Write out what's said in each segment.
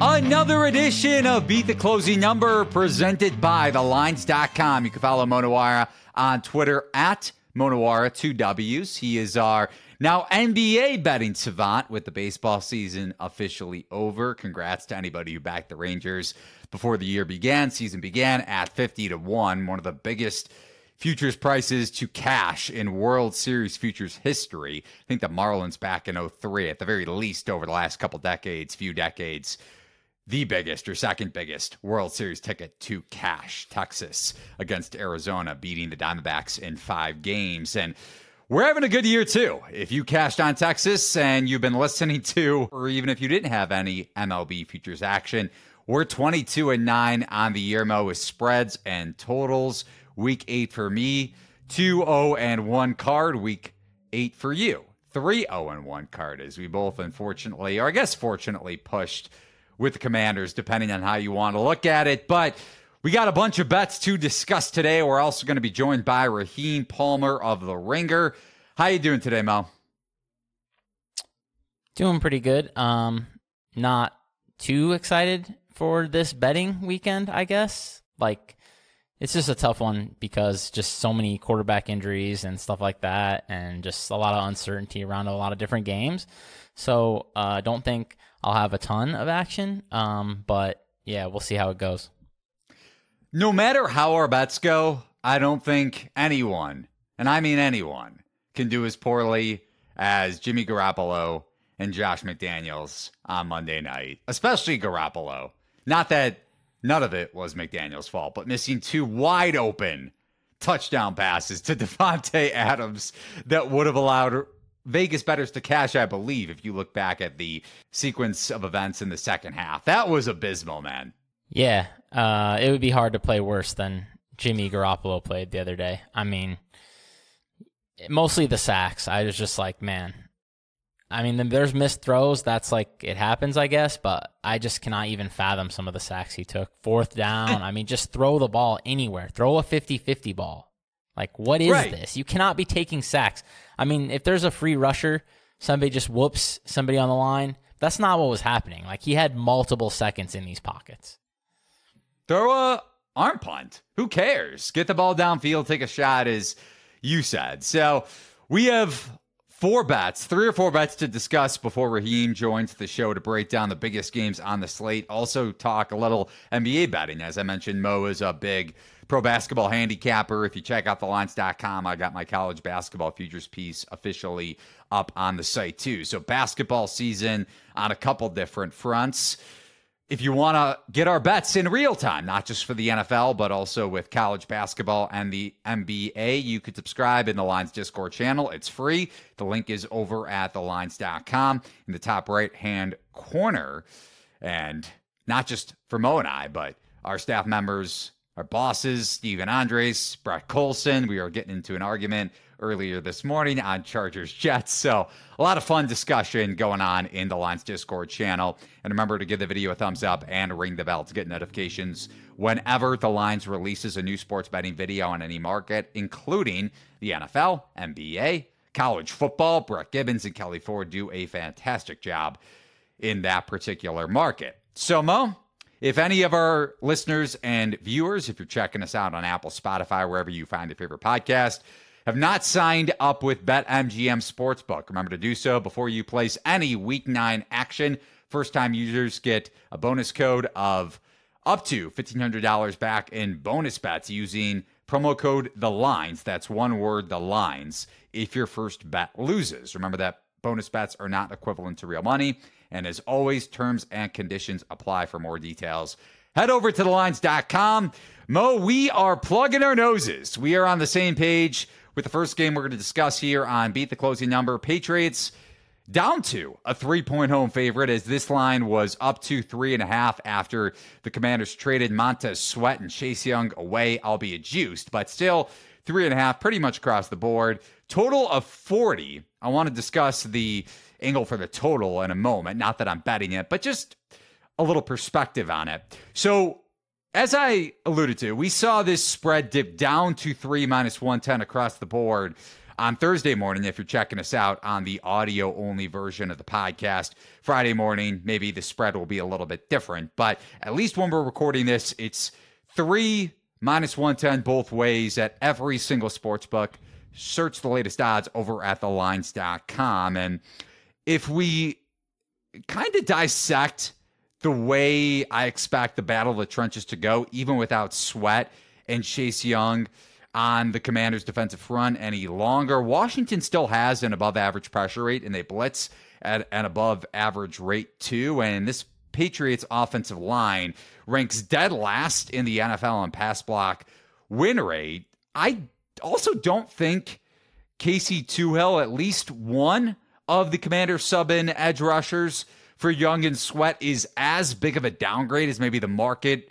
Another edition of Beat the Closing Number presented by TheLines.com. You can follow Mo Nuwwarah on Twitter at MoNuwwarah, two W's. He is our now NBA betting savant with the baseball season officially over. Congrats to anybody who backed the Rangers before the year began. Season began at 50 to 1, one of the biggest futures prices to cash in World Series futures history. I think the Marlins back in 03, at the very least over the last couple decades, few decades the biggest or second biggest World Series ticket to cash. Texas against Arizona, beating the Diamondbacks in five games. And we're having a good year too. If you cashed on Texas and you've been listening to, or even if you didn't have any MLB futures action, we're 22 and 9 on the year, Mo, with spreads and totals. Week eight for me, 2 0 and 1 card. Week eight for you, 3 0 and 1 card, as we both unfortunately, or I guess fortunately, pushed with the Commanders, depending on how you want to look at it. But we got a bunch of bets to discuss today. We're also going to be joined by Raheem Palmer of The Ringer. How you doing today, Mel? Doing pretty good. Um, not too excited for this betting weekend, I guess. Like, it's just a tough one because just so many quarterback injuries and stuff like that, and just a lot of uncertainty around a lot of different games. So, I uh, don't think I'll have a ton of action. Um, but yeah, we'll see how it goes. No matter how our bets go, I don't think anyone, and I mean anyone, can do as poorly as Jimmy Garoppolo and Josh McDaniels on Monday night, especially Garoppolo. Not that none of it was McDaniels' fault, but missing two wide open touchdown passes to Davante Adams that would have allowed Vegas betters to cash, I believe, if you look back at the sequence of events in the second half. That was abysmal, man. Yeah, uh, it would be hard to play worse than Jimmy Garoppolo played the other day. I mean, mostly the sacks. I was just like, man. I mean, there's missed throws. That's like it happens, I guess. But I just cannot even fathom some of the sacks he took. Fourth down. I mean, just throw the ball anywhere. Throw a 50-50 ball. Like, what is right. this? You cannot be taking sacks. I mean, if there's a free rusher, somebody just whoops somebody on the line. That's not what was happening. Like, he had multiple seconds in these pockets. Throw a arm punt. Who cares? Get the ball downfield, take a shot, as you said. So we have four bets, three or four bets to discuss before Raheem joins the show to break down the biggest games on the slate. Also, talk a little NBA betting. As I mentioned, Mo is a big pro basketball handicapper. If you check out thelines.com, I got my college basketball futures piece officially up on the site too. So, basketball season on a couple different fronts. If you want to get our bets in real time, not just for the NFL, but also with college basketball and the NBA, you could subscribe in the Lines Discord channel. It's free. The link is over at thelines.com in the top right hand corner. And not just for Mo and I, but our staff members our bosses, Stephen Andres, Brett Colson. We were getting into an argument earlier this morning on Chargers Jets. So, a lot of fun discussion going on in the Lines Discord channel. And remember to give the video a thumbs up and ring the bell to get notifications whenever the Lines releases a new sports betting video on any market, including the NFL, NBA, college football. Brett Gibbons and Kelly Ford do a fantastic job in that particular market. So, Mo, if any of our listeners and viewers, if you're checking us out on Apple, Spotify, wherever you find your favorite podcast, have not signed up with BetMGM Sportsbook, remember to do so before you place any Week 9 action. First time users get a bonus code of up to $1,500 back in bonus bets using promo code The Lines. That's one word, The Lines, if your first bet loses. Remember that bonus bets are not equivalent to real money. And as always, terms and conditions apply for more details. Head over to thelines.com. Mo, we are plugging our noses. We are on the same page with the first game we're going to discuss here on Beat the Closing Number. Patriots down to a three point home favorite as this line was up to three and a half after the commanders traded Montez Sweat and Chase Young away, albeit juiced, but still three and a half pretty much across the board. Total of 40. I want to discuss the angle for the total in a moment. Not that I'm betting it, but just a little perspective on it. So, as I alluded to, we saw this spread dip down to three minus 110 across the board on Thursday morning if you're checking us out on the audio only version of the podcast. Friday morning, maybe the spread will be a little bit different, but at least when we're recording this, it's three minus 110 both ways at every single sports book. Search the latest odds over at thelines.com. And if we kind of dissect the way I expect the battle of the trenches to go, even without Sweat and Chase Young on the Commanders' defensive front any longer. Washington still has an above average pressure rate, and they blitz at an above average rate too. And this Patriots offensive line ranks dead last in the NFL on pass block win rate. I also don't think Casey Toohill, at least one of the commander sub in edge rushers for Young and Sweat, is as big of a downgrade as maybe the market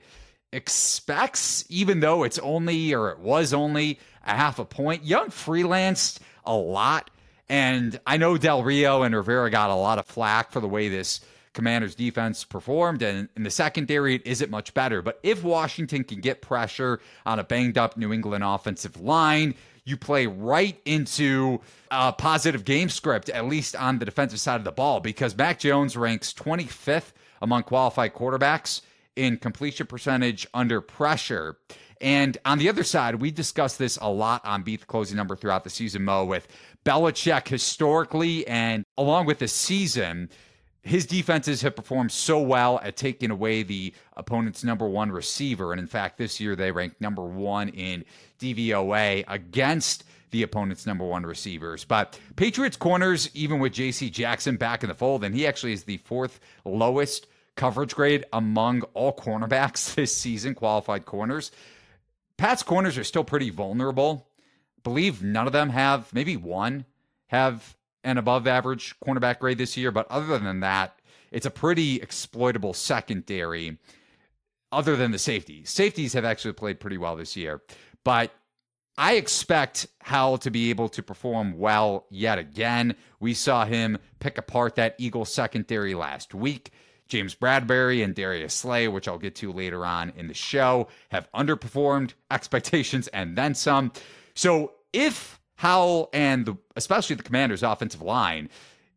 expects, even though it's only or it was only a half a point. Young freelanced a lot. And I know Del Rio and Rivera got a lot of flack for the way this Commanders defense performed. And in the secondary, it isn't much better. But if Washington can get pressure on a banged up New England offensive line, you play right into a positive game script, at least on the defensive side of the ball, because Mac Jones ranks 25th among qualified quarterbacks in completion percentage under pressure. And on the other side, we discussed this a lot on Beat the Closing Number throughout the season, Mo, with Belichick historically and along with the season his defenses have performed so well at taking away the opponent's number one receiver. And in fact, this year they ranked number one in DVOA against the opponent's number one receivers. But Patriots corners, even with JC Jackson back in the fold, and he actually is the fourth lowest coverage grade among all cornerbacks this season, qualified corners. Pat's corners are still pretty vulnerable. believe none of them have, maybe one, have an above average cornerback grade this year. But other than that, it's a pretty exploitable secondary, other than the safeties. Safeties have actually played pretty well this year. But I expect Howell to be able to perform well yet again. We saw him pick apart that Eagles secondary last week. James Bradberry and Darius Slay, which I'll get to later on in the show, have underperformed expectations and then some. So if Howell and the, especially the Commanders' offensive line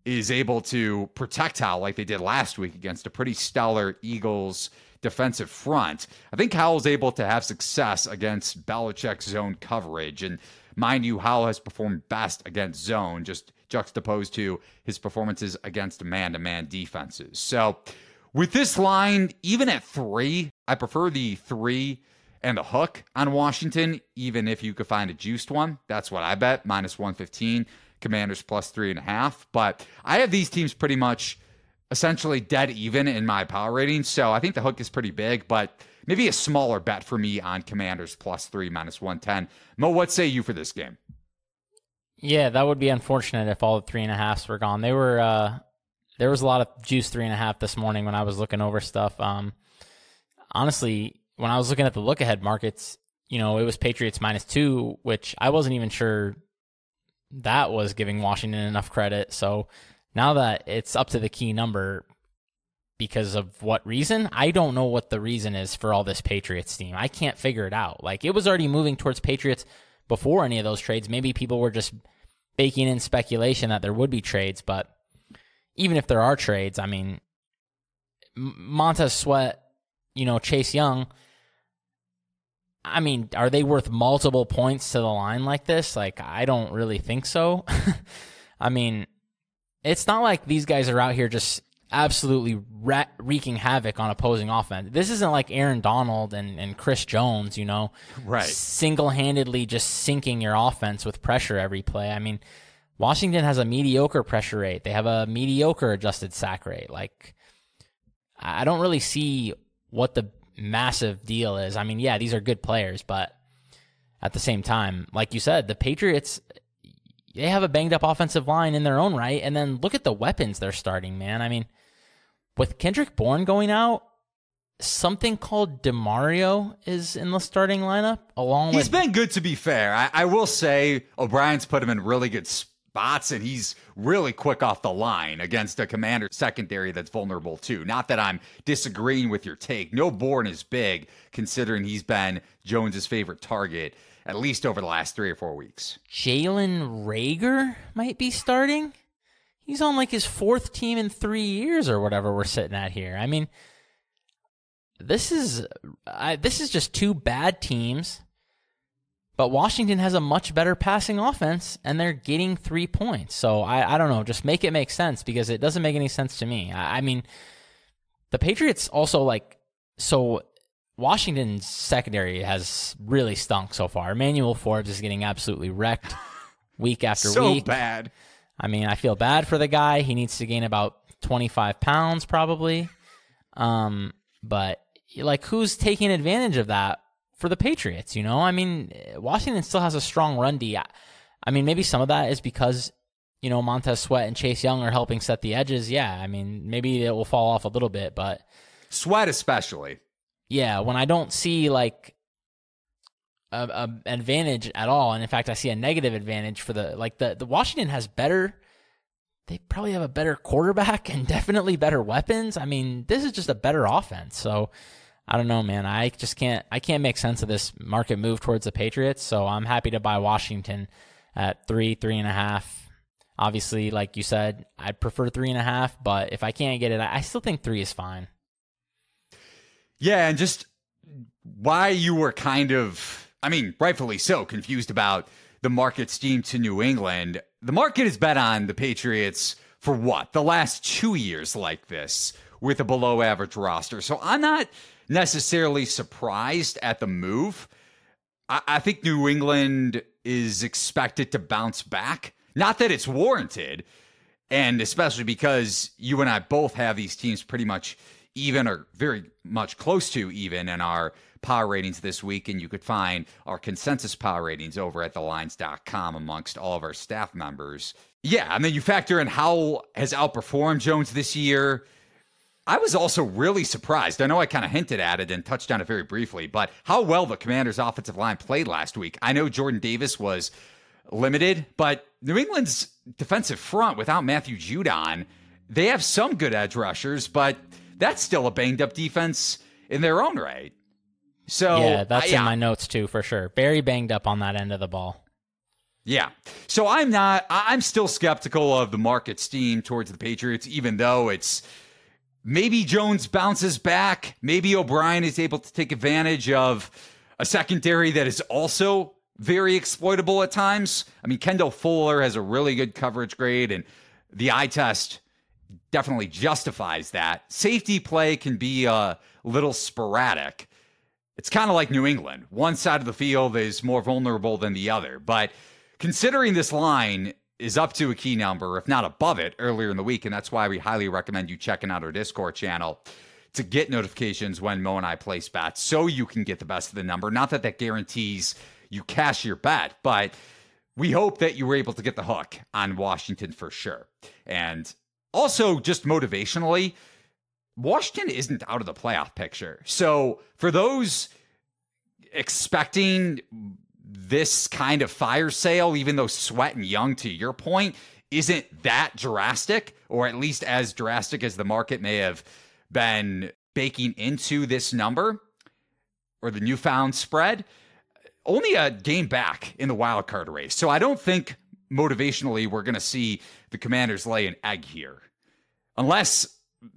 is able to protect Howell like they did last week against a pretty stellar Eagles defensive front. I think Howell's able to have success against Belichick's zone coverage. And mind you, Howell has performed best against zone, just juxtaposed to his performances against man to man defenses. So with this line, even at three, I prefer the three and the hook on Washington, even if you could find a juiced one. That's what I bet, minus 115. Commanders plus three and a half. But I have these teams pretty much essentially dead even in my power rating. So I think the hook is pretty big, but maybe a smaller bet for me on Commanders plus three, minus 110. Mo, what say you for this game? Yeah, that would be unfortunate if all the three and a halfs were gone. They were, uh, there was a lot of juice three and a half this morning when I was looking over stuff. Um, honestly, when I was looking at the look ahead markets, you know, it was Patriots minus two, which I wasn't even sure that was giving Washington enough credit. So now that it's up to the key number, because of what reason? I don't know what the reason is for all this Patriots team. I can't figure it out. Like it was already moving towards Patriots before any of those trades. Maybe people were just baking in speculation that there would be trades, but even if there are trades, I mean, Montez Sweat, you know, Chase Young, I mean, are they worth multiple points to the line like this? Like, I don't really think so. I mean, it's not like these guys are out here just absolutely wreaking havoc on opposing offense. This isn't like Aaron Donald and, and Chris Jones, you know, right? Single handedly just sinking your offense with pressure every play. I mean, Washington has a mediocre pressure rate. They have a mediocre adjusted sack rate. Like, I don't really see what the massive deal is. I mean, yeah, these are good players, but at the same time, like you said, the Patriots they have a banged up offensive line in their own right, and then look at the weapons they're starting, man. I mean, with Kendrick Bourne going out, something called Demario is in the starting lineup along He's with been good to be fair. I, I will say O'Brien's put him in really good spots and he's really quick off the line against a commander secondary that's vulnerable too. Not that I'm disagreeing with your take. No Bourne is big considering he's been Jones's favorite target at least over the last three or four weeks. Jalen Reagor might be starting. He's on like his fourth team in three years or whatever we're sitting at here. I mean, this is I, this is just two bad teams. But Washington has a much better passing offense, and they're getting three points. So I, I don't know. Just make it make sense because it doesn't make any sense to me. I, I mean, the Patriots also like so Washington's secondary has really stunk so far. Emmanuel Forbes is getting absolutely wrecked week after week. so week. bad. I mean, I feel bad for the guy. He needs to gain about 25 pounds probably. Um, but like who's taking advantage of that for the Patriots, you know? I mean, eh, Washington still has a strong run D. I mean, maybe some of that is because you know, Montez Sweat and Chase Young are helping set the edges. Yeah, I mean, maybe it will fall off a little bit, but Sweat especially. Yeah, when I don't see like a, a advantage at all, and in fact, I see a negative advantage for the like the the Washington has better. They probably have a better quarterback and definitely better weapons. I mean, this is just a better offense. So I don't know, man. I just can't I can't make sense of this market move towards the Patriots. So I'm happy to buy Washington at three, three and a half. Obviously, like you said, I'd prefer three and a half, but if I can't get it, I still think three is fine. Yeah, and just why you were kind of, I mean, rightfully so, confused about the market steam to New England. The market has bet on the Patriots for what? The last two years like this with a below average roster. So I'm not necessarily surprised at the move. I, I think New England is expected to bounce back. Not that it's warranted, and especially because you and I both have these teams pretty much even or very much close to even in our power ratings this week. And you could find our consensus power ratings over at thelines.com amongst all of our staff members. Yeah, I mean, you factor in Howell has outperformed Jones this year. I was also really surprised. I know I kind of hinted at it and touched on it very briefly, but how well the Commanders' offensive line played last week. I know Jordan Davis was limited, but New England's defensive front without Matthew Judon, they have some good edge rushers, but that's still a banged up defense in their own right. So yeah, that's in uh, my notes too for sure. Very banged up on that end of the ball. Yeah. So I'm not. I'm still skeptical of the market steam towards the Patriots, even though it's maybe Jones bounces back. Maybe O'Brien is able to take advantage of a secondary that is also very exploitable at times. I mean, Kendall Fuller has a really good coverage grade, and the eye test definitely justifies that. Safety play can be a little sporadic. It's kind of like New England. One side of the field is more vulnerable than the other. But considering this line is up to a key number, if not above it, earlier in the week, and that's why we highly recommend you checking out our Discord channel to get notifications when Mo and I place bets so you can get the best of the number. Not that that guarantees you cash your bet, but we hope that you were able to get the hook on Washington for sure. And also, just motivationally, Washington isn't out of the playoff picture. So, for those expecting this kind of fire sale, even though Sweat and Young, to your point, isn't that drastic, or at least as drastic as the market may have been baking into this number or the newfound spread, only a game back in the wild card race. So I don't think motivationally we're going to see the Commanders lay an egg here, unless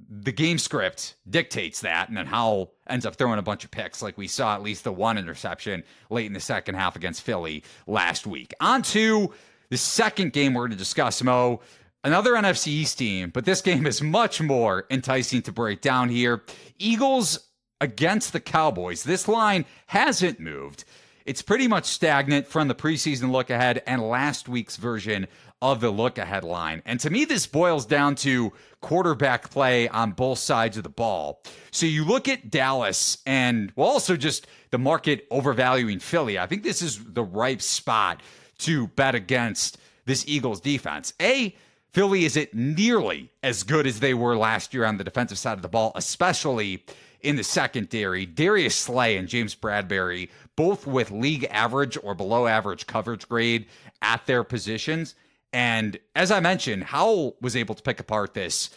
the game script dictates that, and then Howell ends up throwing a bunch of picks, like we saw at least the one interception late in the second half against Philly last week. On to the second game we're going to discuss, Mo. Another NFC East team, but this game is much more enticing to break down here. Eagles against the Cowboys. This line hasn't moved. It's pretty much stagnant from the preseason look ahead and last week's version of the look ahead line. And to me, this boils down to quarterback play on both sides of the ball. So you look at Dallas and well, also just the market overvaluing Philly. I think this is the ripe spot to bet against this Eagles defense. A, Philly isn't nearly as good as they were last year on the defensive side of the ball, especially in the secondary. Darius Slay and James Bradberry, both with league average or below average coverage grade at their positions. And as I mentioned, Howell was able to pick apart this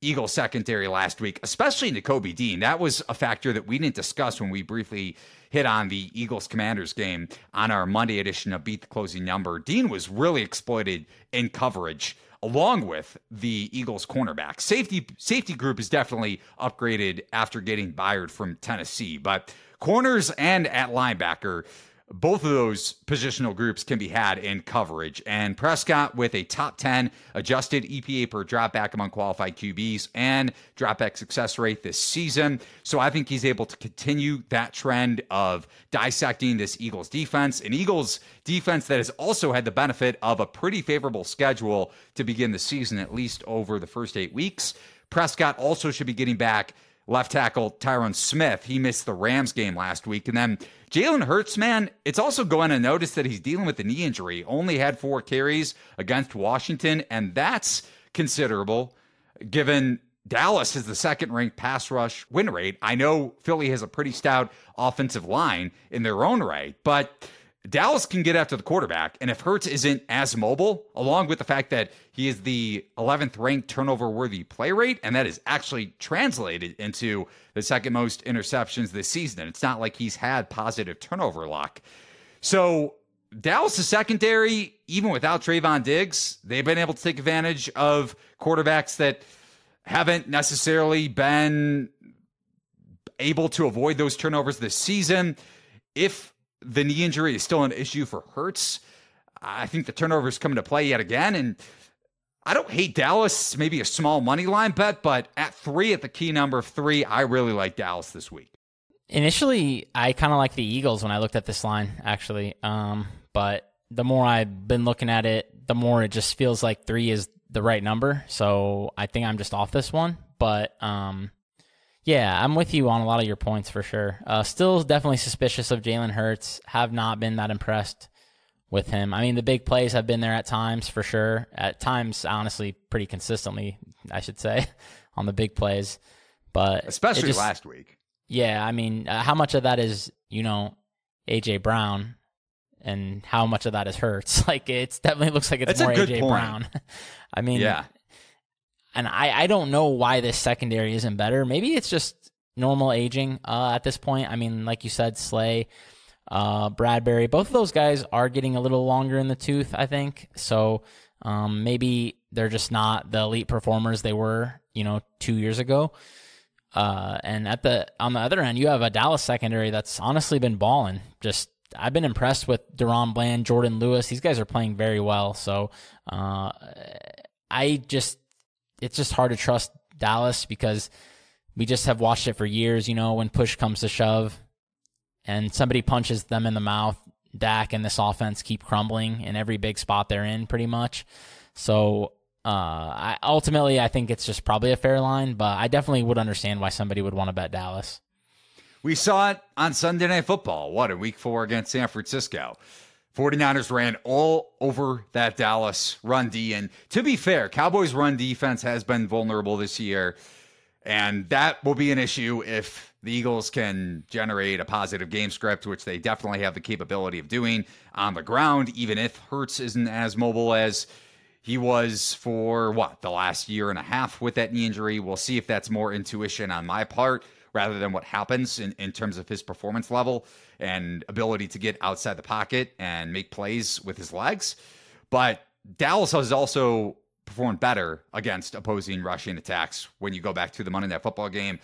Eagle secondary last week, especially Nakobe Dean. That was a factor that we didn't discuss when we briefly hit on the Eagles Commanders game on our Monday edition of Beat the Closing Number. Dean was really exploited in coverage along with the Eagles cornerback. Safety safety group is definitely upgraded after getting Byard from Tennessee, but corners and at linebacker both of those positional groups can be had in coverage. And Prescott with a top 10 adjusted EPA per dropback among qualified QBs and dropback success rate this season. So I think he's able to continue that trend of dissecting this Eagles defense. An Eagles defense that has also had the benefit of a pretty favorable schedule to begin the season, at least over the first eight weeks. Prescott also should be getting back left tackle Tyron Smith. He missed the Rams game last week. And then Jalen Hurts, man, it's also going to notice that he's dealing with a knee injury. Only had four carries against Washington, and that's considerable given Dallas is the second ranked pass rush win rate. I know Philly has a pretty stout offensive line in their own right, but Dallas can get after the quarterback. And if Hurts isn't as mobile, along with the fact that he is the 11th ranked turnover worthy play rate, and that is actually translated into the second most interceptions this season. It's not like he's had positive turnover luck. So Dallas' secondary, even without Trevon Diggs, they've been able to take advantage of quarterbacks that haven't necessarily been able to avoid those turnovers this season. If the knee injury is still an issue for Hurts. I think the turnovers come into play yet again. And I don't hate Dallas, maybe a small money line bet, but at three, at the key number of three, I really like Dallas this week. Initially, I kind of like the Eagles when I looked at this line, actually. Um, but the more I've been looking at it, the more it just feels like three is the right number. So I think I'm just off this one. But um, yeah, I'm with you on a lot of your points for sure. Uh, still definitely suspicious of Jalen Hurts. Have not been that impressed with him. I mean, the big plays have been there at times for sure. At times, honestly, pretty consistently, I should say, on the big plays. But especially just, last week. Yeah, I mean, uh, how much of that is you know AJ Brown, and how much of that is Hurts? Like, it definitely looks like it's That's more AJ point. Brown. I mean, yeah, and I, I don't know why this secondary isn't better. Maybe it's just normal aging uh, at this point. I mean, like you said, Slay, uh, Bradberry, both of those guys are getting a little longer in the tooth, I think. So um, maybe they're just not the elite performers they were, you know, two years ago. Uh, and at the on the other end, you have a Dallas secondary that's honestly been balling. Just I've been impressed with DaRon Bland, Jourdan Lewis. These guys are playing very well. So uh, I just it's just hard to trust Dallas because we just have watched it for years. You know, when push comes to shove, and somebody punches them in the mouth, Dak and this offense keep crumbling in every big spot they're in, pretty much. So uh, I, ultimately, I think it's just probably a fair line, but I definitely would understand why somebody would want to bet Dallas. We saw it on Sunday Night Football. What, a week four against San Francisco? 49ers ran all over that Dallas run D. And to be fair, Cowboys' run defense has been vulnerable this year. And that will be an issue if the Eagles can generate a positive game script, which they definitely have the capability of doing on the ground, even if Hurts isn't as mobile as he was for what, the last year and a half with that knee injury. We'll see if that's more intuition on my part rather than what happens in, in terms of his performance level and ability to get outside the pocket and make plays with his legs. But Dallas has also performed better against opposing rushing attacks when you go back to the Monday Night Football game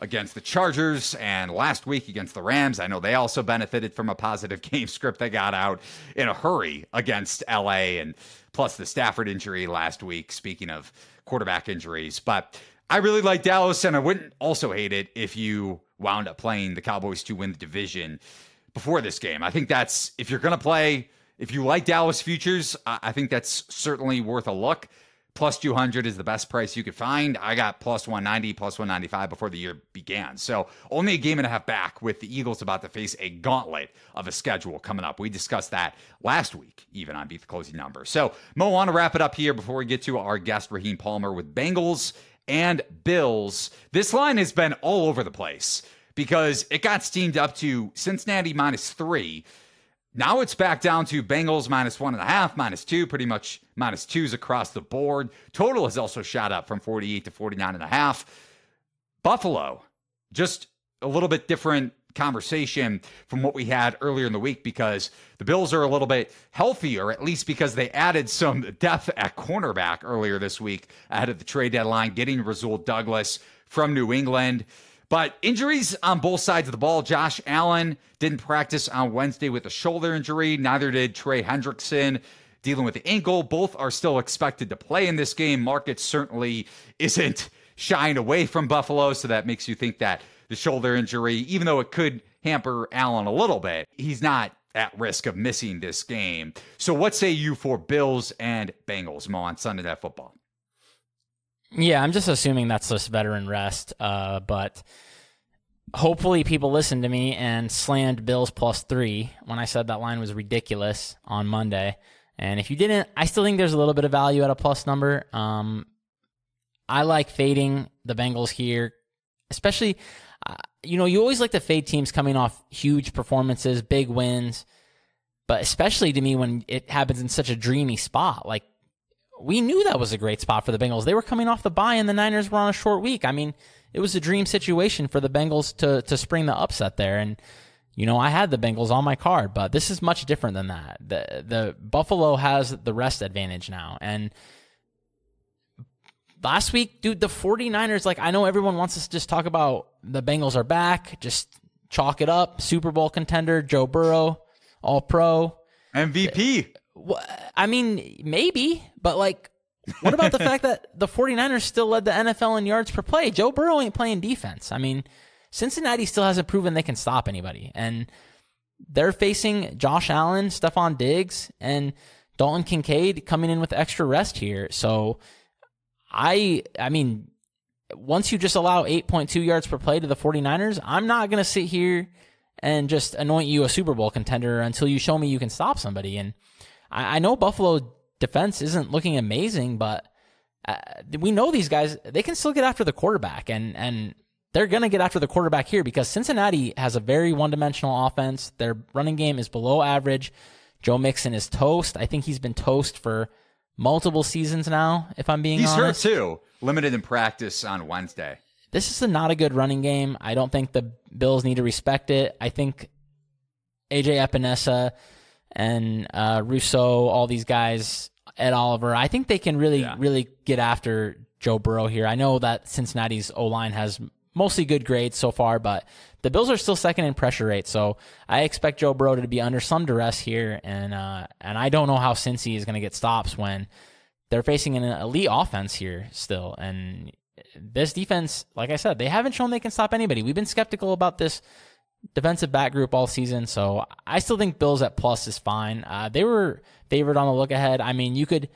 against the Chargers and last week against the Rams. I know they also benefited from a positive game script they got out in a hurry against LA and plus the Stafford injury last week. Speaking of quarterback injuries, but I really like Dallas, and I wouldn't also hate it if you wound up playing the Cowboys to win the division before this game. I think that's if you're going to play, if you like Dallas futures, I think that's certainly worth a look. Plus 200 is the best price you could find. I got plus 190, plus 195 before the year began. So only a game and a half back with the Eagles about to face a gauntlet of a schedule coming up. We discussed that last week, even on Beat the Closing Number. So, Mo, I want to wrap it up here before we get to our guest, Raheem Palmer, with Bengals and Bills. This line has been all over the place because it got steamed up to Cincinnati minus three. now it's back down to Bengals minus one and a half, minus two, pretty much minus twos across the board. Total has also shot up from 48 to 49 and a half. Buffalo, just a little bit different conversation from what we had earlier in the week because the Bills are a little bit healthier, at least because they added some depth at cornerback earlier this week ahead of the trade deadline, getting Rasul Douglas from New England. But injuries on both sides of the ball. Josh Allen didn't practice on Wednesday with a shoulder injury. Neither did Trey Hendrickson dealing with the ankle. Both are still expected to play in this game. Market certainly isn't shying away from Buffalo, so that makes you think that the shoulder injury, even though it could hamper Allen a little bit, he's not at risk of missing this game. So, what say you for Bills and Bengals, Mo, on Sunday Night Football? Yeah, I'm just assuming that's just veteran rest. Uh, but hopefully, people listened to me and slammed Bills plus three when I said that line was ridiculous on Monday. And if you didn't, I still think there's a little bit of value at a plus number. Um, I like fading the Bengals here, especially. You know, you always like to fade teams coming off huge performances, big wins, but especially to me when it happens in such a dreamy spot. Like we knew that was a great spot for the Bengals. They were coming off the bye, and the Niners were on a short week. I mean, it was a dream situation for the Bengals to to spring the upset there. And you know, I had the Bengals on my card, but this is much different than that. The the Buffalo has the rest advantage now, and last week, dude, the 49ers, like I know everyone wants us to just talk about the Bengals are back, just chalk it up, Super Bowl contender, Joe Burrow, all pro. MVP. I mean, maybe, but like, what about the fact that the 49ers still led the NFL in yards per play? Joe Burrow ain't playing defense. I mean, Cincinnati still hasn't proven they can stop anybody. And they're facing Josh Allen, Stefon Diggs, and Dalton Kincaid coming in with extra rest here. So I I mean, once you just allow 8.2 yards per play to the 49ers, I'm not going to sit here and just anoint you a Super Bowl contender until you show me you can stop somebody. And I, I know Buffalo defense isn't looking amazing, but uh, we know these guys they can still get after the quarterback, and and they're going to get after the quarterback here because Cincinnati has a very one dimensional offense. Their running game is below average. Joe Mixon is toast. I think he's been toast for multiple seasons now. If I'm being he's honest, hurt too. Limited in practice on Wednesday. This is a not a good running game. I don't think the Bills need to respect it. I think AJ Epenesa and uh, Rousseau, all these guys, Ed Oliver, I think they can really, yeah. really get after Joe Burrow here. I know that Cincinnati's O line has mostly good grades so far, but the Bills are still second in pressure rate. So I expect Joe Burrow to be under some duress here, and uh, and I don't know how Cincy is going to get stops when they're facing an elite offense here still. And this defense, like I said, they haven't shown they can stop anybody. We've been skeptical about this defensive back group all season. So I still think Bills at plus is fine. Uh, they were favored on the look ahead. I mean, you could.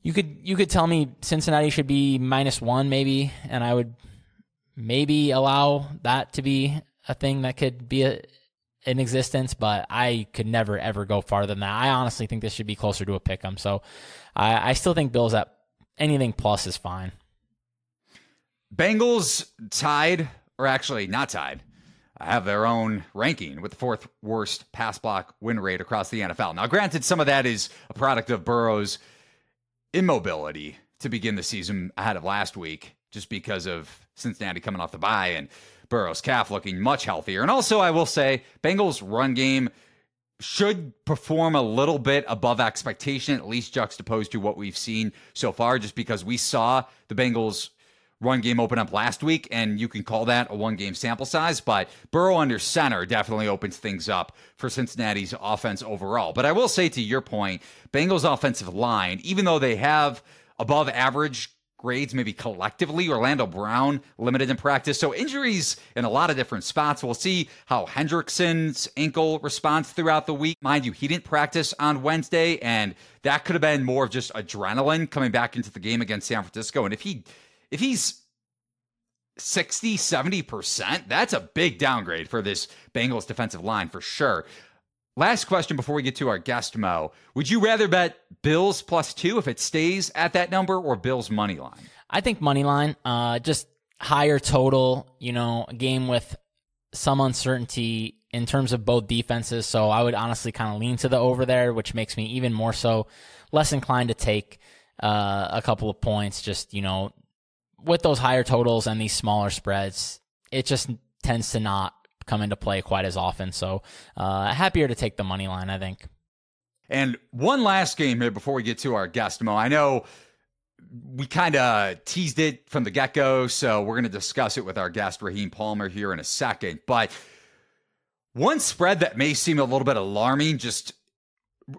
You could you could tell me Cincinnati should be minus one maybe, and I would maybe allow that to be a thing that could be a, in existence, but I could never ever go farther than that. I honestly think this should be closer to a pick 'em. So I, I still think Bills at anything plus is fine. Bengals tied, or actually not tied, have their own ranking with the fourth worst pass block win rate across the NFL. Now, granted, some of that is a product of Burrow's immobility to begin the season ahead of last week, just because of Cincinnati coming off the bye and Burrow's calf looking much healthier. And also, I will say, Bengals' run game should perform a little bit above expectation, at least juxtaposed to what we've seen so far, just because we saw the Bengals run game open up last week, and you can call that a one game sample size. But Burrow under center definitely opens things up for Cincinnati's offense overall. But I will say to your point, Bengals offensive line, even though they have above average grades, maybe collectively. Orlando Brown limited in practice. So injuries in a lot of different spots. We'll see how Hendrickson's ankle responds throughout the week. Mind you, he didn't practice on Wednesday, and that could have been more of just adrenaline coming back into the game against San Francisco. And if he if he's 60, 70%, that's a big downgrade for this Bengals defensive line for sure. Last question before we get to our guest, Mo. Would you rather bet Bills plus two if it stays at that number or Bills money line? I think money line, uh, just higher total, you know, a game with some uncertainty in terms of both defenses. So I would honestly kind of lean to the over there, which makes me even more so less inclined to take uh, a couple of points. Just, you know, with those higher totals and these smaller spreads, it just tends to not come into play quite as often. So uh, happier to take the money line, I think. And one last game here before we get to our guest, Mo. I know we kind of teased it from the get go, so we're going to discuss it with our guest, Raheem Palmer, here in a second. But one spread that may seem a little bit alarming, just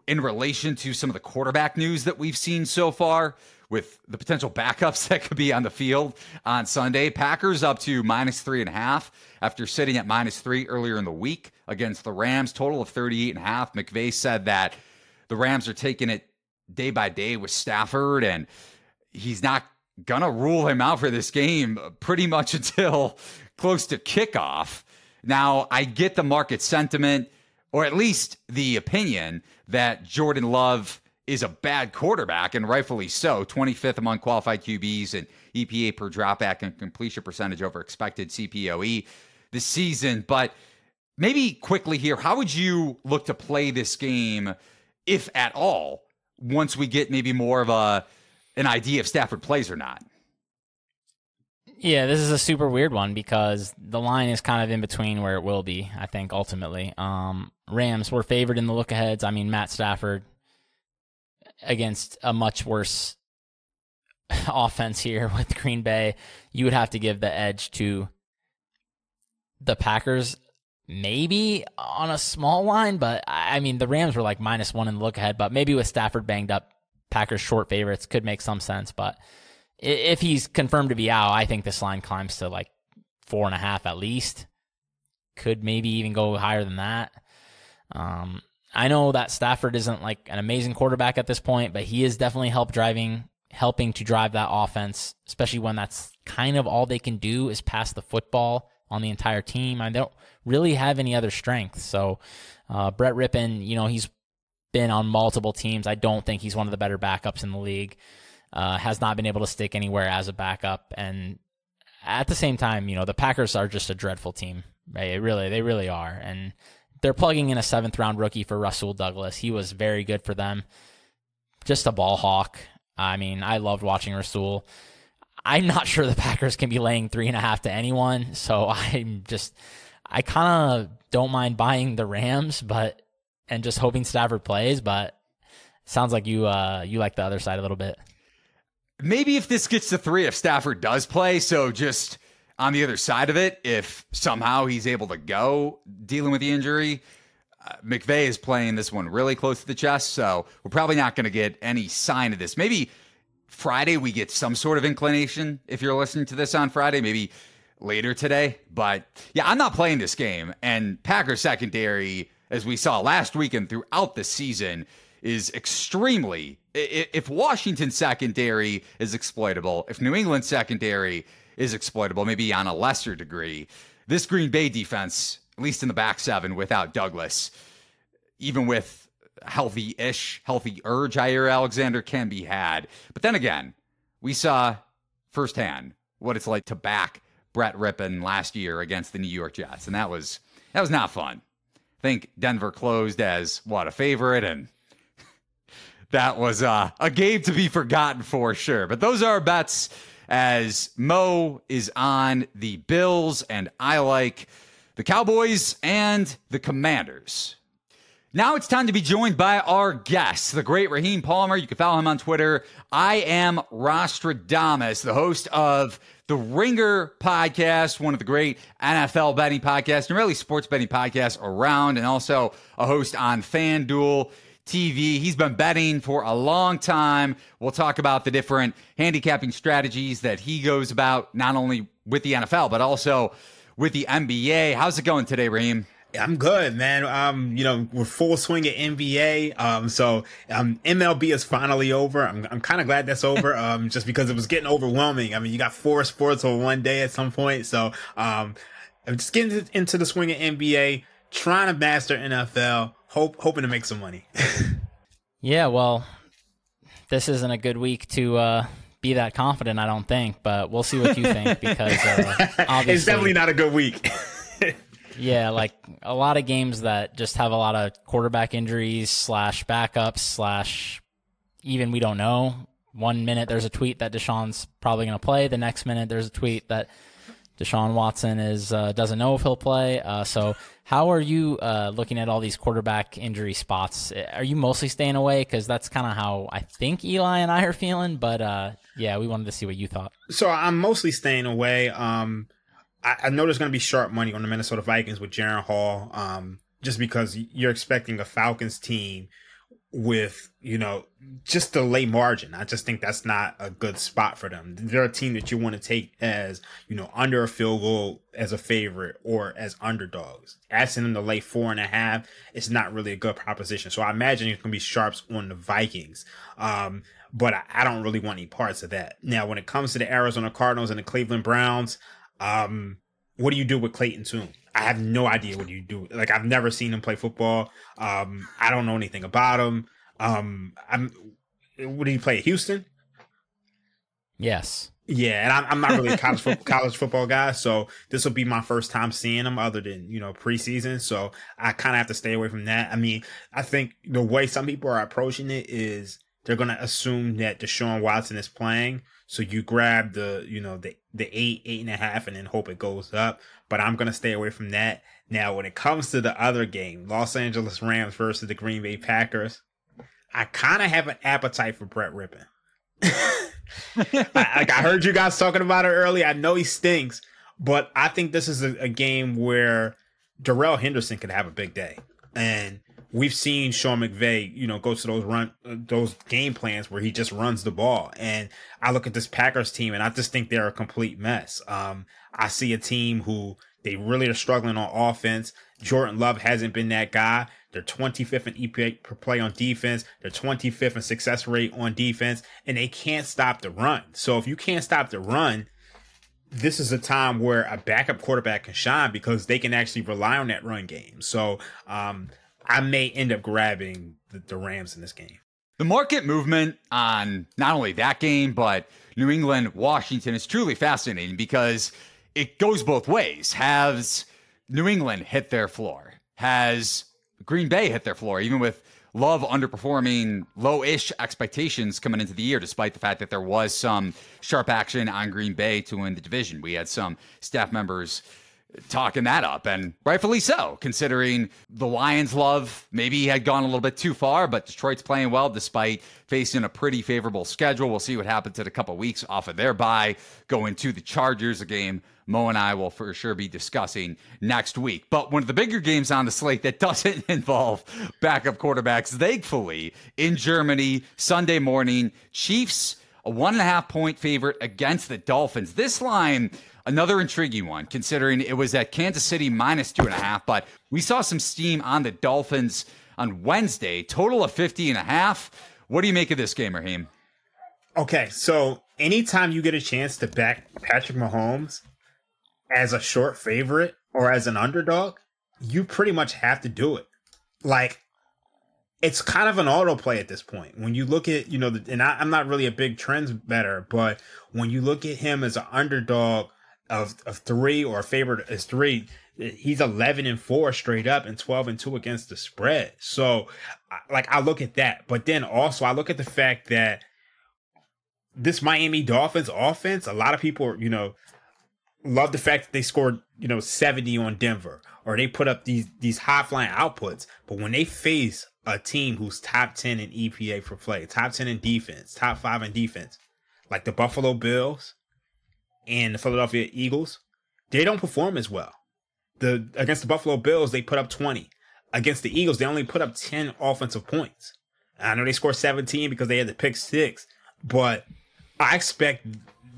in relation to some of the quarterback news that we've seen so far, with the potential backups that could be on the field on Sunday. Packers up to minus three and a half after sitting at minus three earlier in the week against the Rams, total of 38 and a half. McVay said that the Rams are taking it day by day with Stafford and he's not gonna rule him out for this game pretty much until close to kickoff. Now, I get the market sentiment, or at least the opinion that Jordan Love is a bad quarterback, and rightfully so. 25th among qualified QBs and EPA per dropback and completion percentage over expected CPOE this season. But maybe quickly here, how would you look to play this game, if at all, once we get maybe more of a an idea if Stafford plays or not. Yeah, this is a super weird one because the line is kind of in between where it will be, I think, ultimately. Um, Rams were favored in the look aheads. I mean, Matt Stafford against a much worse offense here with Green Bay. You would have to give the edge to the Packers, maybe on a small line, but I mean, the Rams were like minus one in the look ahead, but maybe with Stafford banged up, Packers short favorites could make some sense, but if he's confirmed to be out, I think this line climbs to like four and a half at least. Could maybe even go higher than that. Um, I know that Stafford isn't like an amazing quarterback at this point, but he is definitely help driving, helping to drive that offense, especially when that's kind of all they can do is pass the football on the entire team. I don't really have any other strength. So, uh, Brett Rypien, you know, he's been on multiple teams. I don't think he's one of the better backups in the league. Uh, has not been able to stick anywhere as a backup, and at the same time, you know the Packers are just a dreadful team. Right? Really, they really are, and they're plugging in a seventh round rookie for Rasul Douglas. He was very good for them. Just a ball hawk. I mean, I loved watching Rasul. I'm not sure the Packers can be laying three and a half to anyone, so I'm just I kind of don't mind buying the Rams, but and just hoping Stafford plays, but sounds like you uh you like the other side a little bit. Maybe if this gets to three, if Stafford does play, so just on the other side of it, if somehow he's able to go dealing with the injury, uh, McVay is playing this one really close to the chest, so we're probably not going to get any sign of this. Maybe Friday we get some sort of inclination if you're listening to this on Friday, maybe later today. But yeah, I'm not playing this game. And Packers secondary as we saw last week and throughout the season, is extremely. If Washington secondary is exploitable, if New England secondary is exploitable, maybe on a lesser degree, this Green Bay defense, at least in the back seven without Douglas, even with healthy ish, healthy urge, Jaire Alexander can be had. But then again, we saw firsthand what it's like to back Brett Rypien last year against the New York Jets, and that was that was not fun I think Denver closed as what a favorite, and that was uh, a game to be forgotten for sure. But those are our bets as Mo is on the Bills, and I like the Cowboys and the Commanders. Now it's time to be joined by our guest, the great Raheem Palmer. You can follow him on Twitter. I am Rostradamus, the host of the Ringer podcast, one of the great NFL betting podcasts and really sports betting podcasts around, and also a host on FanDuel TV. He's been betting for a long time. We'll talk about the different handicapping strategies that he goes about, not only with the NFL, but also with the NBA. How's it going today, Raheem? I'm good, man. Um, you know, we're full swing at NBA. Um, so um, MLB is finally over. I'm, I'm kind of glad that's over. Um, just because it was getting overwhelming. I mean, you got four sports on one day at some point. So um, I'm just getting into the swing of NBA, trying to master NFL, hope hoping to make some money. yeah, well, this isn't a good week to uh, be that confident. I don't think, but we'll see what you think because uh, it's definitely not a good week. yeah, like a lot of games that just have a lot of quarterback injuries slash backups slash even we don't know. One minute there's a tweet that Deshaun's probably going to play. The next minute there's a tweet that Deshaun Watson is uh, doesn't know if he'll play. Uh, so how are you uh, looking at all these quarterback injury spots? Are you mostly staying away because that's kind of how I think Eli and I are feeling? But uh, yeah, we wanted to see what you thought. So I'm mostly staying away. Um, I, I know there's going to be sharp money on the Minnesota Vikings with Jaren Hall. Um, just because you're expecting a Falcons team with you know just the late margin. I just think that's not a good spot for them. They're a team that you want to take as you know under a field goal as a favorite or as underdogs. Asking them to lay four and a half is not really a good proposition. So I imagine it's going to be sharps on the Vikings. Um, but I, I, don't really want any parts of that. Now, when it comes to the Arizona Cardinals and the Cleveland Browns, um, what do you do with Clayton Tune? I have no idea what you do. Like I've never seen him play football. Um, I don't know anything about him. Um, I'm. What did he play? At Houston. Yes. Yeah, and I'm, I'm not really a college fo- college football guy, so this will be my first time seeing him, other than you know preseason. So I kind of have to stay away from that. I mean, I think the way some people are approaching it is they're going to assume that Deshaun Watson is playing, so you grab the, you know, the the eight, eight and a half, and then hope it goes up. But I'm gonna stay away from that. Now, when it comes to the other game, Los Angeles Rams versus the Green Bay Packers, I kind of have an appetite for Brett. I, like I heard you guys talking about it earlier. I know he stinks, but I think this is a, a game where Darrell Henderson could have a big day. And we've seen Sean McVay, you know, go to those run those game plans where he just runs the ball. And I look at this Packers team and I just think they're a complete mess. Um, I see a team who they really are struggling on offense. Jordan Love hasn't been that guy. They're 25th in EPA per play on defense. They're 25th in success rate on defense, and they can't stop the run. So if you can't stop the run, this is a time where a backup quarterback can shine because they can actually rely on that run game. So um, I may end up grabbing the, the Rams in this game. The market movement on not only that game, but New England, Washington is truly fascinating because it goes both ways. Has New England hit their floor? Has Green Bay hit their floor, even with Love underperforming low ish expectations coming into the year, despite the fact that there was some sharp action on Green Bay to win the division? We had some staff members talking that up, and rightfully so, considering the Lions' love maybe had gone a little bit too far, but Detroit's playing well despite facing a pretty favorable schedule. We'll see what happens in a couple weeks off of their bye, going to the Chargers, a game Mo and I will for sure be discussing next week. But one of the bigger games on the slate that doesn't involve backup quarterbacks, thankfully, in Germany, Sunday morning, Chiefs, a one and a half point favorite against the Dolphins. This line Another intriguing one, considering it was at Kansas City minus two and a half, but we saw some steam on the Dolphins on Wednesday, total of 50 and a half. What do you make of this game, Raheem? Okay, so anytime you get a chance to back Patrick Mahomes as a short favorite or as an underdog, you pretty much have to do it. Like, it's kind of an auto play at this point. When you look at, you know, and I, am not really a big trends better, but when you look at him as an underdog of, of three or a favorite is three, he's 11 and four straight up and 12 and two against the spread. So, like, I look at that, but then also I look at the fact that this Miami Dolphins offense, a lot of people, you know, love the fact that they scored, you know, 70 on Denver or they put up these these high flying outputs. But when they face a team who's top 10 in EPA for play, top 10 in defense, top five in defense, like the Buffalo Bills, and the Philadelphia Eagles, they don't perform as well. The against the Buffalo Bills, they put up 20. Against the Eagles, they only put up 10 offensive points. I know they scored 17 because they had the pick six, but I expect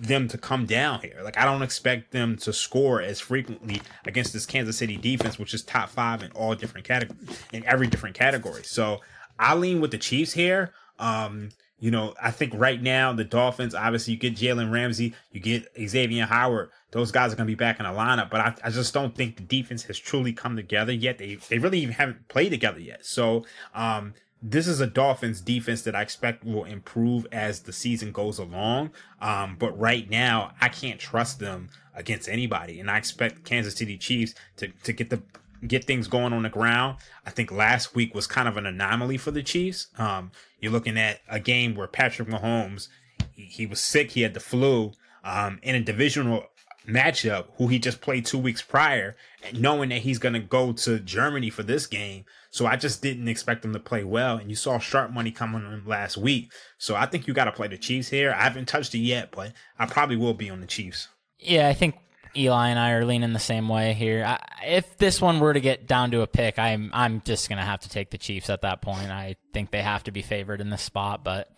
them to come down here. Like I don't expect them to score as frequently against this Kansas City defense, which is top five in all different categories in every different category. So I lean with the Chiefs here. Um, you know, I think right now the Dolphins, obviously, you get Jalen Ramsey, you get Xavier Howard. Those guys are going to be back in the lineup, but I, I, just don't think the defense has truly come together yet. They they really even haven't played together yet. So um, this is a Dolphins defense that I expect will improve as the season goes along. Um, but right now, I can't trust them against anybody, and I expect Kansas City Chiefs to to get the get things going on the ground. I think last week was kind of an anomaly for the Chiefs. Um, you're looking at a game where Patrick Mahomes he, he was sick, he had the flu, um, in a divisional matchup who he just played two weeks prior, knowing that he's going to go to Germany for this game. So I just didn't expect him to play well. And you saw sharp money coming on last week. So I think you got to play the Chiefs here. I haven't touched it yet, but I probably will be on the Chiefs. Yeah, I think Eli and I are leaning the same way here. I, if this one were to get down to a pick, I'm I'm just gonna have to take the Chiefs at that point. I think they have to be favored in this spot, but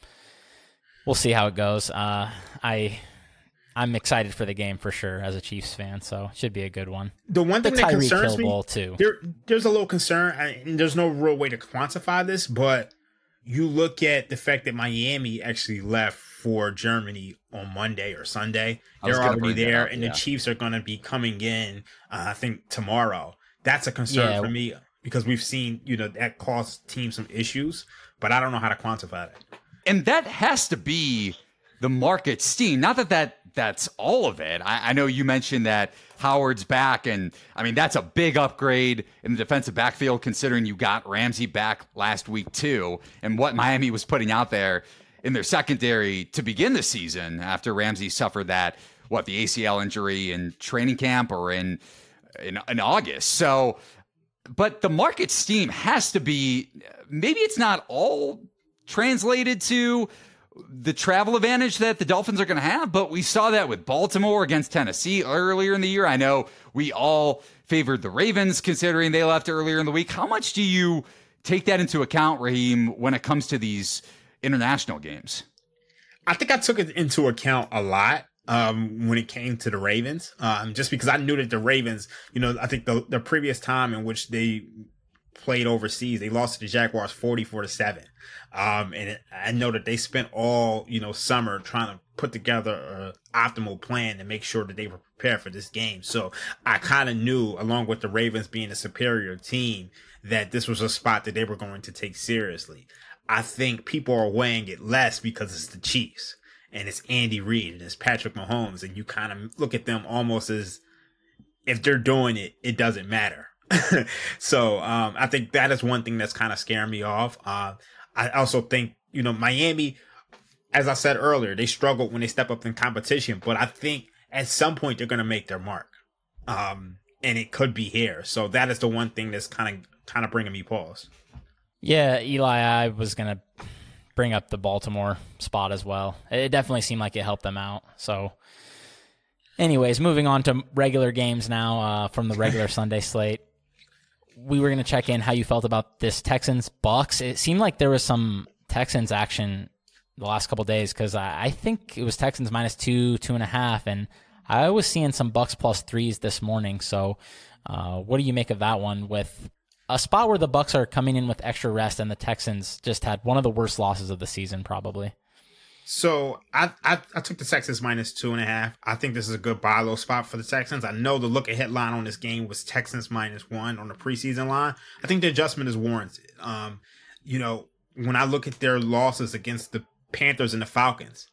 we'll see how it goes. Uh, I I'm excited for the game for sure as a Chiefs fan, so it should be a good one. The one thing the that concerns me, too. There, there's a little concern, and there's no real way to quantify this, but you look at the fact that Miami actually left for Germany on Monday or Sunday. They're already there, up, and yeah. the Chiefs are going to be coming in. Uh, I think tomorrow. That's a concern Yeah. for me because we've seen you know that caused teams some issues, but I don't know how to quantify that. and that has to be the market steam. Not that that that's all of it. I, I know you mentioned that Howard's back, and I mean that's a big upgrade in the defensive backfield considering you got Ramsey back last week too, and what Miami was putting out there in their secondary to begin the season after Ramsey suffered that what the ACL injury in training camp or in in, in August. So but the market steam has to be maybe it's not all translated to the travel advantage that the Dolphins are going to have, but we saw that with Baltimore against Tennessee earlier in the year. I know we all favored the Ravens considering they left earlier in the week. How much do you take that into account, Raheem, when it comes to these international games? I think I took it into account a lot um, when it came to the Ravens, um, just because I knew that the Ravens, you know, I think the the previous time in which they played overseas, they lost to the Jaguars forty four to seven, um, and it, I know that they spent all you know summer trying to put together an optimal plan to make sure that they were prepared for this game. So I kind of knew, along with the Ravens being a superior team, that this was a spot that they were going to take seriously. I think people are weighing it less because it's the Chiefs and it's Andy Reid and it's Patrick Mahomes, and you kind of look at them almost as if they're doing it, it doesn't matter. so um, I think that is one thing that's kind of scaring me off. Uh, I also think you know Miami, as I said earlier, they struggled when they step up in competition, but I think at some point they're going to make their mark, um, and it could be here. So that is the one thing that's kind of kind of bringing me pause. Yeah, Eli, I was gonna bring up the Baltimore spot as well. It definitely seemed like it helped them out. So, anyways, moving on to regular games now uh, from the regular Sunday slate. We were gonna check in how you felt about this Texans Bucks. It seemed like there was some Texans action the last couple days because I, I think it was Texans minus two, two and a half, and I was seeing some Bucks plus threes this morning. So, uh, what do you make of that one with a spot where the Bucks are coming in with extra rest and the Texans just had one of the worst losses of the season, probably. So I, I I took the Texans minus two and a half. I think this is a good buy low spot for the Texans. I know the look ahead line on this game was Texans minus one on the preseason line. I think the adjustment is warranted. Um, you know, when I look at their losses against the Panthers and the Falcons,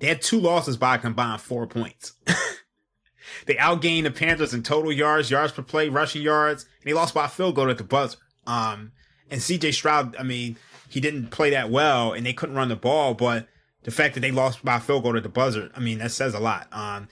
they had two losses by combined four points. they outgained the Panthers in total yards, yards per play, rushing yards, and they lost by a field goal at the buzzer. Um, and CJ Stroud, I mean, he didn't play that well, and they couldn't run the ball, but the fact that they lost by a field goal at the buzzer, I mean, that says a lot. Um,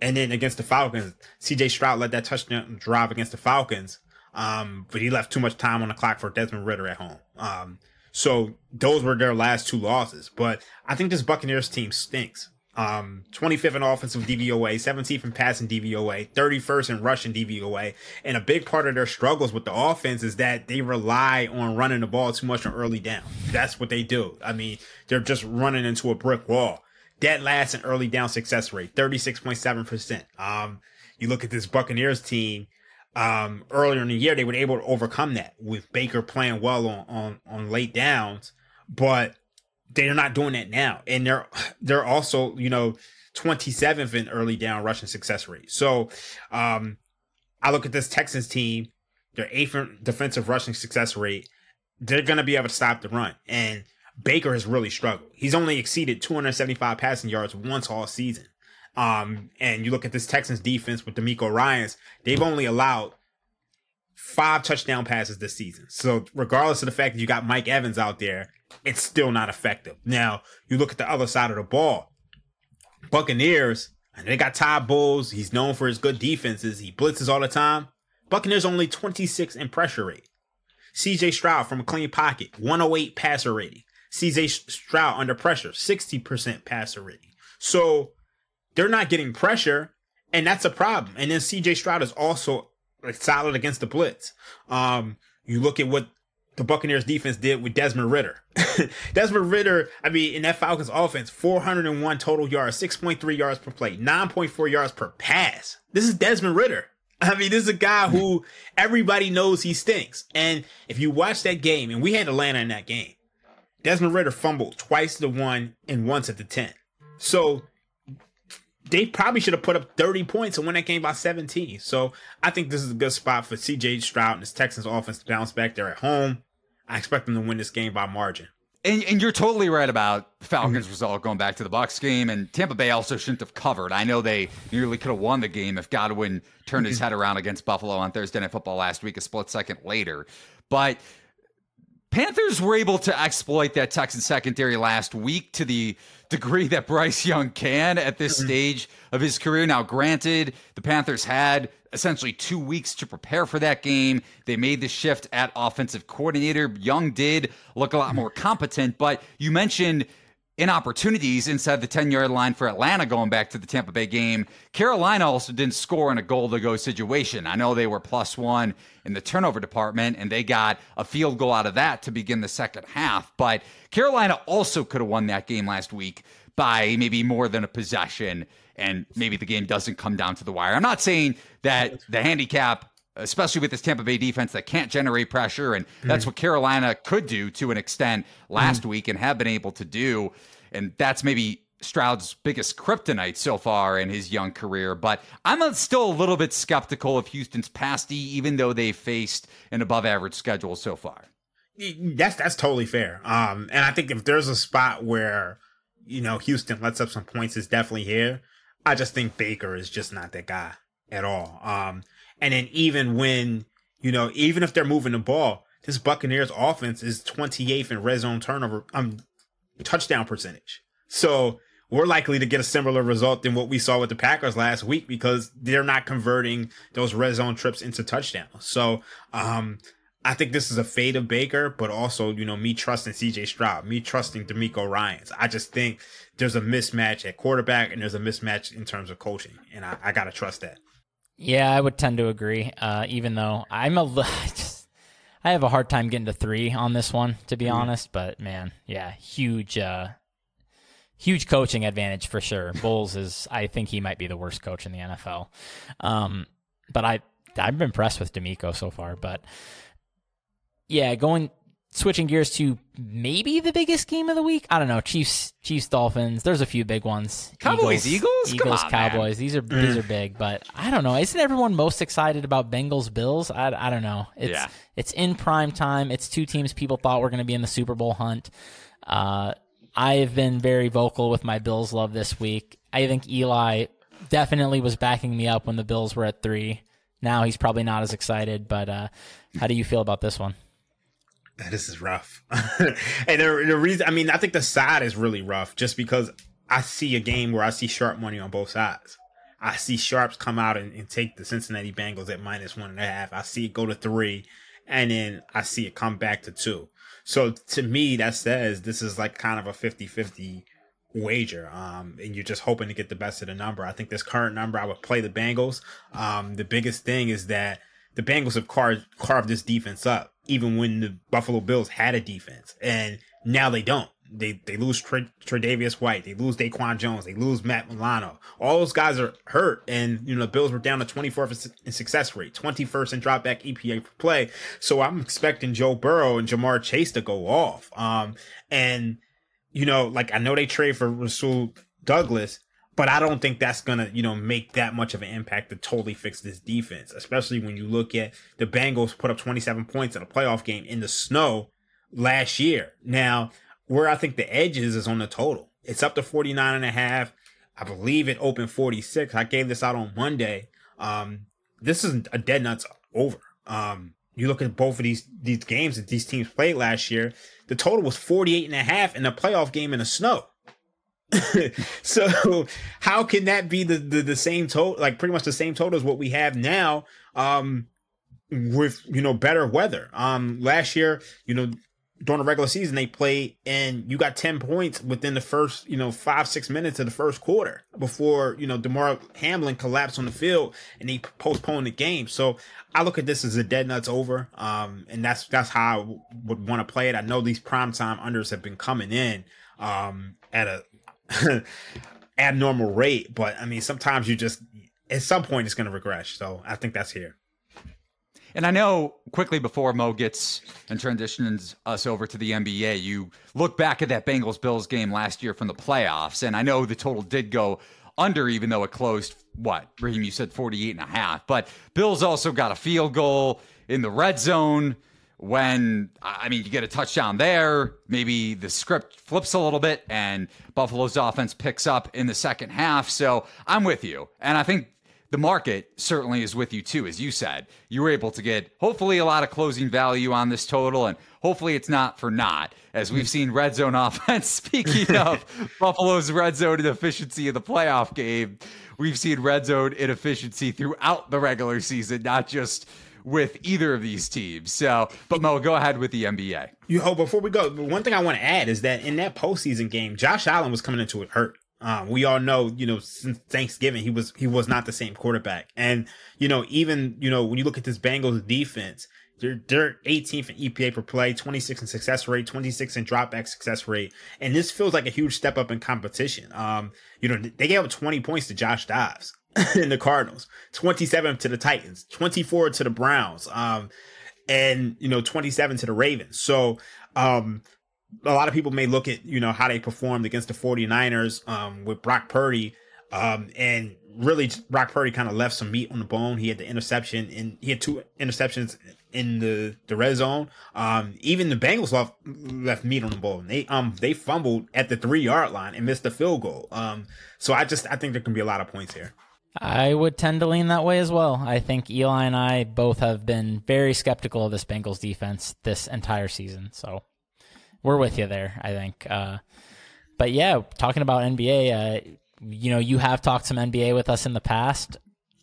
and then against the Falcons, CJ Stroud led that touchdown drive against the Falcons, um, but he left too much time on the clock for Desmond Ridder at home. Um, so those were their last two losses. But I think this Buccaneers team stinks. Um, 25th in offensive DVOA, 17th in passing DVOA, 31st in rushing DVOA. And a big part of their struggles with the offense is that they rely on running the ball too much on early down. That's what they do. I mean, they're just running into a brick wall. Dead last in early down success rate, 36.7%. Um, you look at this Buccaneers team, um, earlier in the year, they were able to overcome that with Baker playing well on, on, on late downs, but they're not doing that now. And they're, they're also, you know, 27th in early down rushing success rate. So, um, I look at this Texans team, their eighth defensive rushing success rate. they're to be able to stop the run. And Baker has really struggled. He's only exceeded 275 passing yards once all season. Um, and you look at this Texans defense with DeMeco Ryans, they've only allowed five touchdown passes this season. So regardless of the fact that you got Mike Evans out there, it's still not effective. Now you look at the other side of the ball. Buccaneers, and they got Todd Bowles. He's known for his good defenses. He blitzes all the time. Buccaneers only 26 in pressure rate. CJ Stroud from a clean pocket, 108 passer rating. CJ Stroud under pressure, 60% passer rating. So they're not getting pressure, and that's a problem. And then CJ Stroud is also like solid against the blitz. Um, you look at what the Buccaneers defense did with Desmond Ridder. Desmond Ridder, I mean, in that Falcons offense, 401 total yards, 6.3 yards per play, 9.4 yards per pass. This is Desmond Ridder. I mean, this is a guy who everybody knows he stinks. And if you watch that game, and we had Atlanta in that game, Desmond Ridder fumbled twice to one and once at the 10. So they probably should have put up 30 points and won that game by 17. So I think this is a good spot for CJ Stroud and his Texans offense to bounce back there at home. I expect them to win this game by margin. And, and you're totally right about Falcons mm-hmm. result going back to the Bucks game, and Tampa Bay also shouldn't have covered. I know they nearly could have won the game if Godwin turned his mm-hmm. head around against Buffalo on Thursday Night Football last week, a split second later. But Panthers were able to exploit that Texan secondary last week to the degree that Bryce Young can at this mm-hmm. stage of his career. Now, granted, the Panthers had essentially two weeks to prepare for that game. They made the shift at offensive coordinator. Young did look a lot more competent, but you mentioned in opportunities inside the 10 yard line for Atlanta going back to the Tampa Bay game. Carolina also didn't score in a goal to go situation. I know they were plus one in the turnover department and they got a field goal out of that to begin the second half. But Carolina also could have won that game last week by maybe more than a possession and maybe the game doesn't come down to the wire. I'm not saying that the handicap especially with this Tampa Bay defense that can't generate pressure. And that's mm what Carolina could do to an extent last mm week and have been able to do. And that's maybe Stroud's biggest kryptonite so far in his young career. But I'm still a little bit skeptical of Houston's pass D, even though they faced an above average schedule so far. That's that's totally fair. Um, and I think if there's a spot where you know Houston lets up some points, is definitely here. I just think Baker is just not that guy at all. Um, and then even when, you know, even if they're moving the ball, this Buccaneers offense is 28th in red zone turnover, um, touchdown percentage. So we're likely to get a similar result than what we saw with the Packers last week because they're not converting those red zone trips into touchdowns. So, um, I think this is a fade of Baker, but also, you know, me trusting CJ Stroud, me trusting DeMeco Ryans. I just think there's a mismatch at quarterback and there's a mismatch in terms of coaching. And I, I got to trust that. Yeah, I would tend to agree. Uh, even though I'm a, just, I have a hard time getting to three on this one, to be mm honest. But man, yeah, huge, uh, huge coaching advantage for sure. Bowles is, I think he might be the worst coach in the NFL. Um, but I, I'm impressed with DeMeco so far. But yeah, going switching gears to maybe the biggest game of the week. I don't know. Chiefs, Chiefs, Dolphins. There's a few big ones. Cowboys, Eagles, Eagles, Eagles on, Cowboys. Man. These are these are big, but I don't know. Isn't everyone most excited about Bengals, Bills? I, I don't know. It's yeah. it's in prime time. It's two teams people thought were going to be in the Super Bowl hunt. Uh, I have been very vocal with my Bills love this week. I think Eli definitely was backing me up when the Bills were at three. Now he's probably not as excited, but uh, how do you feel about this one? This is rough. and the, the, reason, I mean, I think the side is really rough just because I see a game where I see sharp money on both sides. I see sharps come out and, and take the Cincinnati Bengals at minus one and a half. I see it go to three, and then I see it come back to two. So to me, that says this is like kind of a 50 50 wager. Um, and you're just hoping to get the best of the number. I think this current number, I would play the Bengals. Um, the biggest thing is that the Bengals have carved, carved this defense up even when the Buffalo Bills had a defense, and now they don't. They they lose Tre- Tre'Davious White, they lose DaQuan Jones, they lose Matt Milano. All those guys are hurt, and you know the Bills were down to 24th in success rate, 21st in dropback EPA per play. So I'm expecting Joe Burrow and Ja'Marr Chase to go off. Um, and you know, like I know they trade for Rasul Douglas, but I don't think that's gonna, you know, make that much of an impact to totally fix this defense. Especially when you look at the Bengals put up 27 points in a playoff game in the snow last year. Now, where I think the edge is is on the total. It's up to 49 and a half. I believe it opened 46. I gave this out on Monday. Um, this isn't a dead nuts over. Um, you look at both of these these games that these teams played last year, the total was 48 and a half in a playoff game in the snow. so how can that be the, the, the same total, like pretty much the same total as what we have now, um, with, you know, better weather. Um, last year, you know, during the regular season, they played and you got 10 points within the first, you know, five, six minutes of the first quarter before, you know, Damar Hamlin collapsed on the field and he postponed the game. So I look at this as a dead nuts over. Um, and that's, that's how I would want to play it. I know these primetime unders have been coming in, um, at a abnormal rate, but I mean, sometimes you just, at some point it's going to regress. So I think that's here. And I know quickly before Mo gets and transitions us over to the NBA, you look back at that Bengals Bills game last year from the playoffs, and I know the total did go under, even though it closed what Raheem, you said 48 and a half. But Bills also got a field goal in the red zone when I mean you get a touchdown there, maybe the script flips a little bit and Buffalo's offense picks up in the second half. So I'm with you. And I think the market certainly is with you too, as you said. You were able to get hopefully a lot of closing value on this total, and hopefully it's not for not, as we've seen red zone offense. Speaking of Buffalo's red zone inefficiency in the playoff game, we've seen red zone inefficiency throughout the regular season, not just with either of these teams. So, but Mo, go ahead with the NBA. You hope before we go, one thing I want to add is that in that postseason game, Josh Allen was coming into it hurt. Um, we all know, you know, since Thanksgiving, he was he was not the same quarterback. And you know, even you know, when you look at this Bengals defense, they're they're 18th in EPA per play, 26 in success rate, 26 in dropback success rate, and this feels like a huge step up in competition. Um, you know, they gave up 20 points to Josh Dobbs in the Cardinals, 27 to the Titans, 24 to the Browns, um, and you know, 27 to the Ravens. So, um, a lot of people may look at, you know, how they performed against the 49ers um, with Brock Purdy. Um, and really, Brock Purdy kind of left some meat on the bone. He had the interception and he had two interceptions in the, the red zone. Um, even the Bengals left, left meat on the bone. They, um, they fumbled at the three yard line and missed the field goal. Um, so I just, I think there can be a lot of points here. I would tend to lean that way as well. I think Eli and I both have been very skeptical of this Bengals defense this entire season. So we're with you there. I think. Uh, but yeah, talking about NBA, uh, you know, you have talked some NBA with us in the past.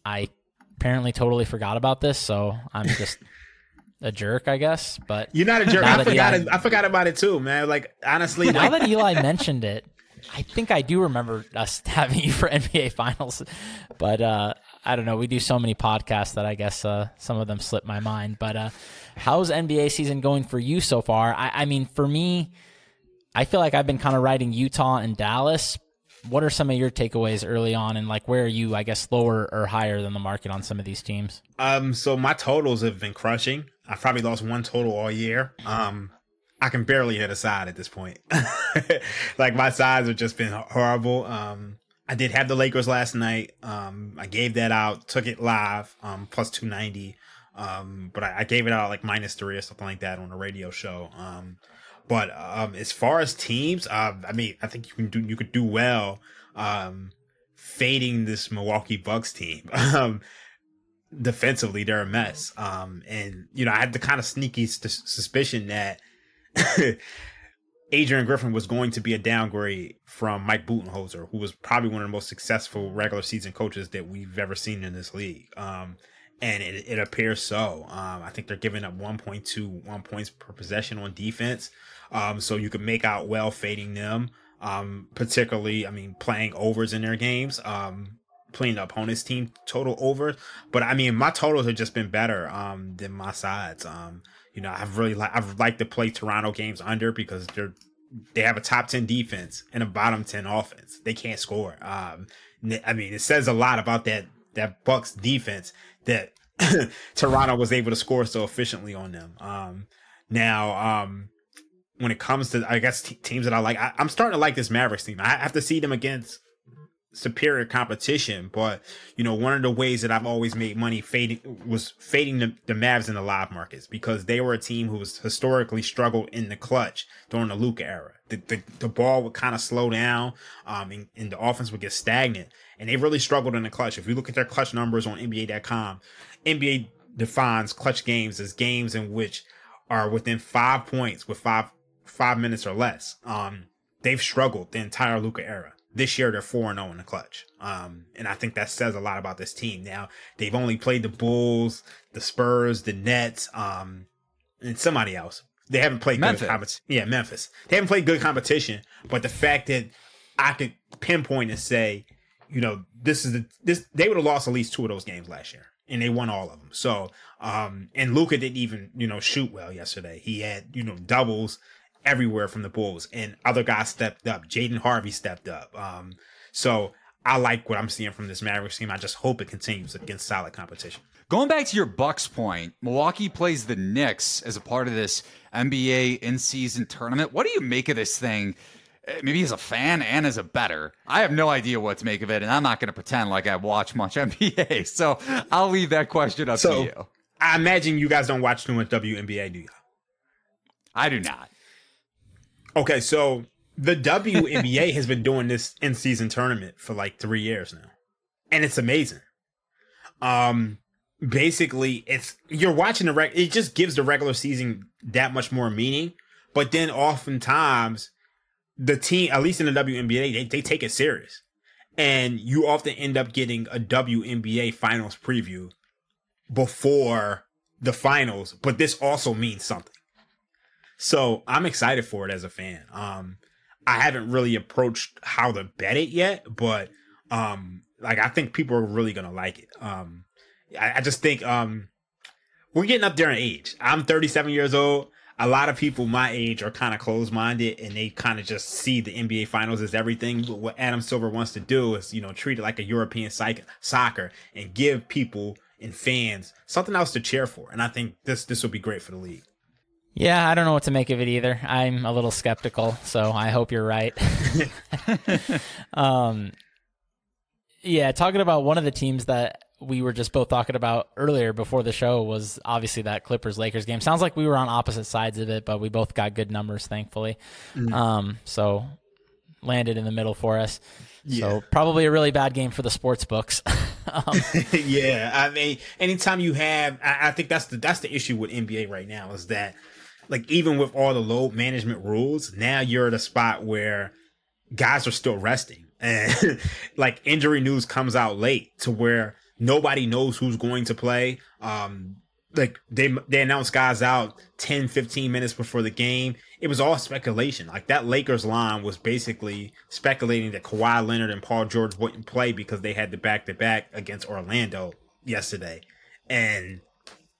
I apparently totally forgot about this, so I'm just a jerk, I guess. But you're not a jerk. I forgot. Eli, it, I forgot about it too, man. Like honestly, now like, that Eli mentioned it, I think I do remember us having you for NBA Finals. But uh, I don't know. We do so many podcasts that I guess uh, some of them slip my mind. But uh, how's NBA season going for you so far? I, I mean, for me, I feel like I've been kind of riding Utah and Dallas. What are some of your takeaways early on, and like where are you? I guess lower or higher than the market on some of these teams. Um, so my totals have been crushing. I've probably lost one total all year. Um, I can barely hit a side at this point. like my sides have just been horrible. Um, I did have the Lakers last night. Um, I gave that out, took it live, um, plus 290. Um, but I, I, gave it out like minus three or something like that on a radio show. Um, but, um, as far as teams, uh, I mean, I think you can do, you could do well, um, fading this Milwaukee Bucks team. um, defensively, they're a mess. Um, and, you know, I had the kind of sneaky suspicion that Adrian Griffin was going to be a downgrade from Mike Budenholzer, who was probably one of the most successful regular season coaches that we've ever seen in this league. Um, and it, it, appears so. Um, I think they're giving up 1.2 one points per possession on defense. Um, so you can make out well fading them. Um, particularly, I mean, playing overs in their games. Um, playing the opponent's team total overs. But I mean, my totals have just been better um, than my sides. Um, you know, I've really like I've liked to play Toronto games under because they're they have a top 10 defense and a bottom 10 offense. They can't score. Um, I mean, it says a lot about that that Bucks defense that Toronto was able to score so efficiently on them. Um, now, um, when it comes to, I guess, t- teams that I like, I, am starting to like this Mavericks team. I have to see them against superior competition, but you know, one of the ways that I've always made money fading was fading the, the Mavs in the live markets because they were a team who was historically struggled in the clutch during the Luka era. The, the, the ball would kind of slow down, um, and, and the offense would get stagnant, and they really struggled in the clutch. If you look at their clutch numbers on NBA.com, NBA defines clutch games as games in which are within five points with five five minutes or less. Um, they've struggled the entire Luka era. This year they're 4 0 in the clutch. Um, and I think that says a lot about this team. Now, they've only played the Bulls, the Spurs, the Nets, um, and somebody else. They haven't played Memphis. good competition. Yeah, Memphis. They haven't played good competition, but the fact that I could pinpoint and say, you know, this is the this they would have lost at least two of those games last year, and they won all of them. So, um, and Luka didn't even you know shoot well yesterday. He had you know doubles everywhere from the Bulls, and other guys stepped up. Jaden Hardy stepped up. Um, so I like what I'm seeing from this Mavericks team. I just hope it continues against solid competition. Going back to your Bucks point, Milwaukee plays the Knicks as a part of this NBA in-season tournament. What do you make of this thing? Eh, maybe as a fan and as a better, I have no idea what to make of it, and I'm not going to pretend like I watch much NBA. So I'll leave that question up so, to you. I imagine you guys don't watch too much WNBA, do you? I do not. Okay, so the WNBA has been doing this in season tournament for like three years now, and it's amazing. Um, basically, it's you're watching the reg. It just gives the regular season that much more meaning. But then, oftentimes, the team, at least in the WNBA, they, they take it serious, and you often end up getting a WNBA finals preview before the finals. But this also means something so I'm excited for it as a fan. Um, I haven't really approached how to bet it yet, but um, like I think people are really gonna like it. Um, I, I just think um, we're getting up there in age. I'm 37 years old. A lot of people my age are kind of closed minded and they kind of just see the NBA finals as everything. But what Adam Silver wants to do is, you know, treat it like a European psych- soccer and give people and fans something else to cheer for. And I think this this will be great for the league. Yeah, I don't know what to make of it either. I'm a little skeptical, so I hope you're right. um, yeah, talking about one of the teams that we were just both talking about earlier before the show was obviously that Clippers Lakers game. Sounds like we were on opposite sides of it, but we both got good numbers, thankfully. Mm. Um, so landed in the middle for us. Yeah. So probably a really bad game for the sports books. um, yeah, I mean, anytime you have, I, I think that's the that's the issue with NBA right now is that like even with all the load management rules, now you're at a spot where guys are still resting. And like injury news comes out late to where nobody knows who's going to play. Um, like they they announced guys out 10 15 minutes before the game it was all speculation like that lakers line was basically speculating that Kawhi Leonard and Paul George wouldn't play because they had the back to back against Orlando yesterday and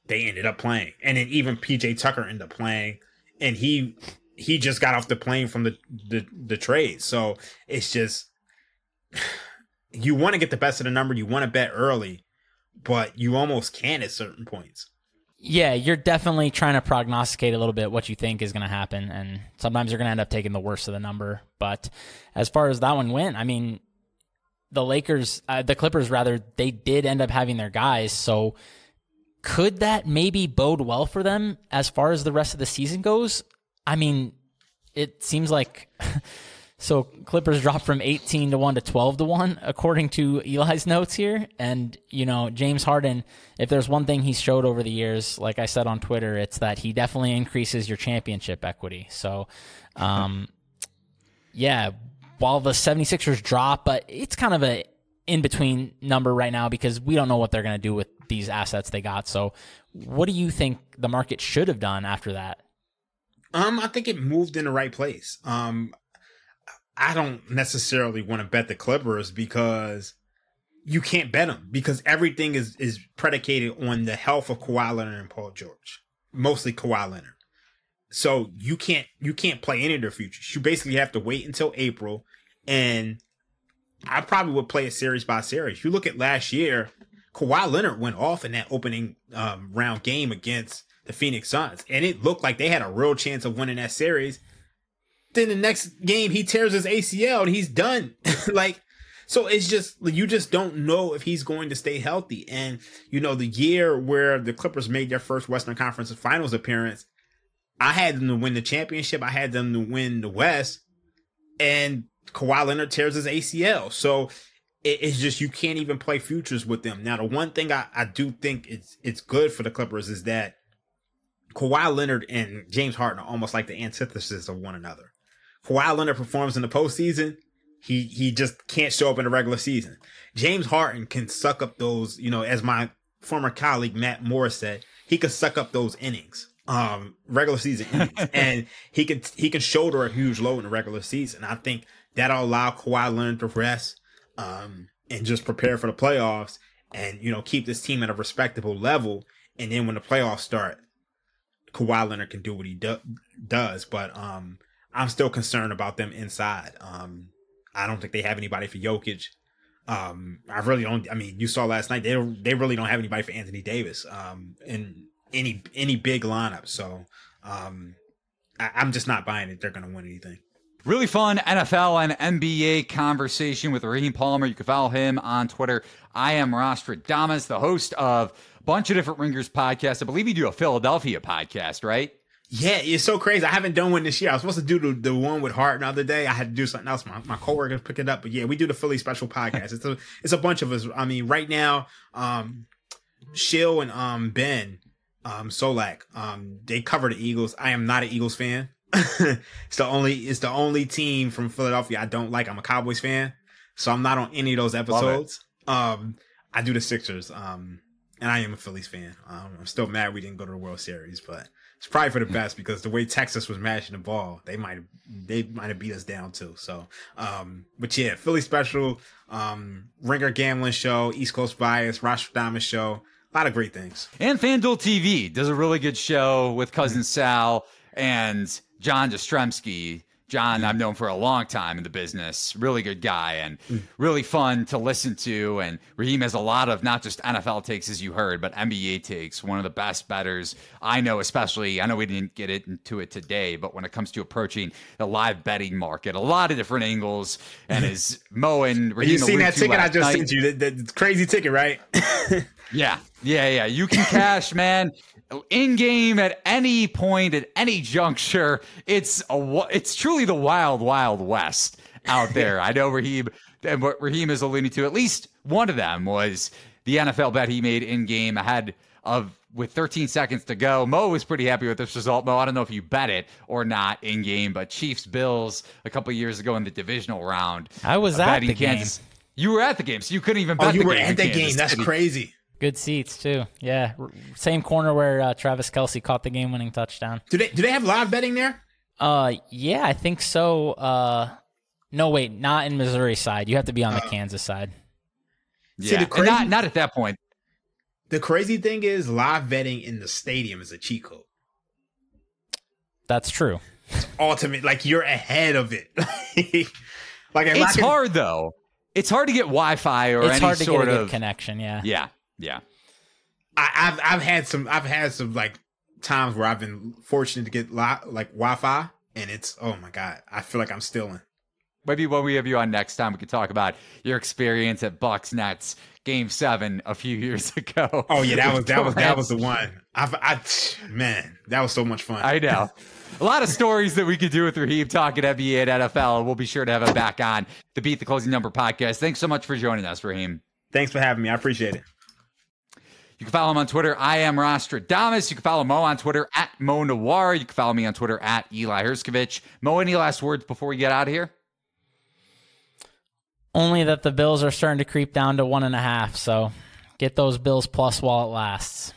they ended up playing. And then even PJ Tucker ended up playing and he he just got off the plane from the the, the trade. So it's just you want to get the best of the number, you want to bet early, but you almost can at certain points. Yeah, you're definitely trying to prognosticate a little bit what you think is going to happen, and sometimes you're going to end up taking the worst of the number. But as far as that one went, I mean, the Lakers, uh, the Clippers, rather, they did end up having their guys, so could that maybe bode well for them as far as the rest of the season goes? I mean, it seems like so Clippers dropped from 18 to 1 to 12 to 1 according to Eli's notes here and you know, James Harden, if there's one thing he's showed over the years, like I said on Twitter, it's that he definitely increases your championship equity. So, um yeah, while the 76ers drop, but it's kind of a in between number right now because we don't know what they're going to do with these assets they got. So, what do you think the market should have done after that? Um, I think it moved in the right place. Um, I don't necessarily want to bet the Clippers because you can't bet them because everything is is predicated on the health of Kawhi Leonard and Paul George, mostly Kawhi Leonard. So you can't you can't play any of their futures. You basically have to wait until April, and I probably would play a series by series. You look at last year, Kawhi Leonard went off in that opening um, round game against the Phoenix Suns, and it looked like they had a real chance of winning that series. Then the next game, he tears his ACL and he's done. like, So it's just you just don't know if he's going to stay healthy. And you know, the year where the Clippers made their first Western Conference Finals appearance, I had them to win the championship. I had them to win the West, and Kawhi Leonard tears his ACL. So it's just you can't even play futures with them. Now, the one thing I, I do think it's it's good for the Clippers is that Kawhi Leonard and James Harden are almost like the antithesis of one another. Kawhi Leonard performs in the postseason. He he just can't show up in the regular season. James Harden can suck up those, you know, as my former colleague Matt Morris said, he can suck up those innings, um, regular season innings, and he can he can shoulder a huge load in the regular season. I think that'll allow Kawhi Leonard to rest um, and just prepare for the playoffs and, you know, keep this team at a respectable level. And then when the playoffs start, Kawhi Leonard can do what he do- does. But um, I'm still concerned about them inside. Um, I don't think they have anybody for Jokic. Um, I really don't. I mean, you saw last night they they really don't have anybody for Anthony Davis. Um, in any any big lineup. So, um, I, I'm just not buying it. They're going to win anything. Really fun NFL and NBA conversation with Raheem Palmer. You can follow him on Twitter. I am Rostradamus, the host of a bunch of different Ringers podcasts. I believe you do a Philadelphia podcast, right? Yeah, it's so crazy. I haven't done one this year. I was supposed to do the, the one with Hart the other day. I had to do something else. My, my coworkers pick it up. But yeah, we do the Philly special podcast. it's a it's a bunch of us. I mean, right now, um Shill and um Ben um Solak, um, they cover the Eagles. I am not an Eagles fan. it's the only it's the only team from Philadelphia I don't like. I'm a Cowboys fan, so I'm not on any of those episodes. Um, I do the Sixers. Um, and I am a Phillies fan. Um, I'm still mad we didn't go to the World Series, but it's probably for the best because the way Texas was mashing the ball, they might they might have beat us down too. So, um, but yeah, Philly special, um, Ringer gambling show, East Coast bias, Rostradamus show, a lot of great things. And FanDuel TV does a really good show with cousin Sal and John Jastremski. John, I've known for a long time in the business. Really good guy and hmm. really fun to listen to. And Raheem has a lot of not just NFL takes, as you heard, but NBA takes. One of the best betters I know, especially. I know we didn't get into it today, but when it comes to approaching the live betting market, a lot of different angles. And as Mo and Raheem, you seen that ticket I just night, sent you? The crazy ticket, right? yeah, yeah, yeah. You can cash, man in game at any point at any juncture. It's a it's truly the wild wild west out there. I know Raheem and what Raheem is alluding to. At least one of them was the NFL bet he made in game ahead of with 13 seconds to go. Mo was pretty happy with this result. Mo, I don't know if you bet it or not in game, but Chiefs Bills a couple years ago in the divisional round. I was uh, at the Kansas. game. You were at the game, so you couldn't even oh, bet oh, you the were game. at the game. That's crazy. Good seats too. Yeah, same corner where uh, Travis Kelce caught the game-winning touchdown. Do they do they have live betting there? Uh, yeah, I think so. Uh, no, wait, not in Missouri side. You have to be on the uh, Kansas side. Yeah, See, crazy, not not at that point. The crazy thing is, live betting in the stadium is a cheat code. That's true. It's ultimate, like you're ahead of it. like it's can, hard though. It's hard to get Wi-Fi or it's any hard to sort get a of connection. Yeah. Yeah. Yeah. I, have I've had some I've had some like times where I've been fortunate to get li- like Wi-Fi, and it's oh my god, I feel like I'm stealing. Maybe when we have you on next time, we could talk about your experience at Bucks Nets Game Seven a few years ago. Oh yeah, that was that was that was the one. I've, I man, that was so much fun. I know. a lot of stories that we could do with Raheem talking NBA and NFL. We'll be sure to have him back on the Beat the Closing Number podcast. Thanks so much for joining us, Raheem. Thanks for having me. I appreciate it. You can follow him on Twitter. I am Rostradamus. You can follow Mo on Twitter at MoNuwwarah. You can follow me on Twitter at Eli Hershkovich. Mo, any last words before we get out of here? Only that the Bills are starting to creep down to one and a half. So get those Bills plus while it lasts.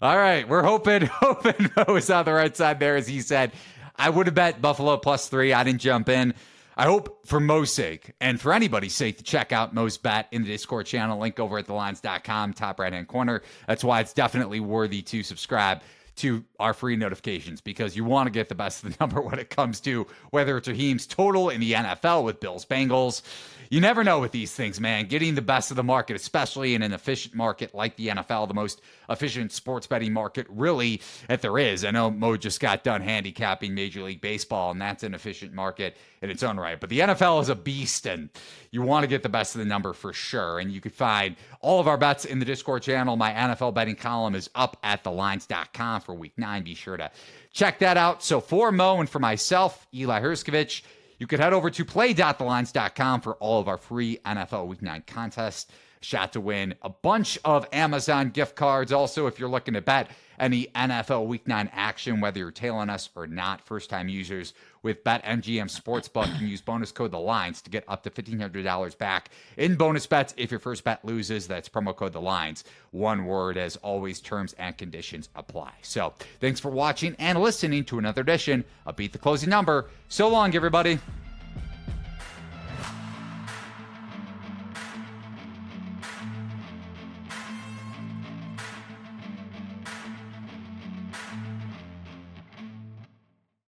All right. We're hoping, hoping Mo is on the right side there, as he said. I would have bet Buffalo plus three. I didn't jump in. I hope for Mo's sake and for anybody's sake to check out Mo's bet in the Discord channel. Link over at thelines.com, top right hand corner. That's why it's definitely worthy to subscribe to our free notifications because you want to get the best of the number when it comes to whether it's Raheem's total in the NFL with Bills Bengals. You never know with these things, man. Getting the best of the market, especially in an efficient market like the NFL, the most efficient sports betting market really that there is. I know Mo just got done handicapping Major League Baseball, and that's an efficient market in its own right. But the NFL is a beast, and you want to get the best of the number for sure. And you can find all of our bets in the Discord channel. My NFL betting column is up at thelines.com for week nine. Be sure to check that out. So for Mo and for myself, Eli Hershkovich, you could head over to play.thelines.com for all of our free NFL Week 9 contests. Shot to win a bunch of Amazon gift cards. Also, if you're looking to bet any NFL Week 9 action, whether you're tailing us or not, first time users with BetMGM Sportsbook can use bonus code The Lines to get up to $1,500 back in bonus bets if your first bet loses. That's promo code The Lines. One word, as always, terms and conditions apply. So thanks for watching and listening to another edition of Beat the Closing Number. So long, everybody.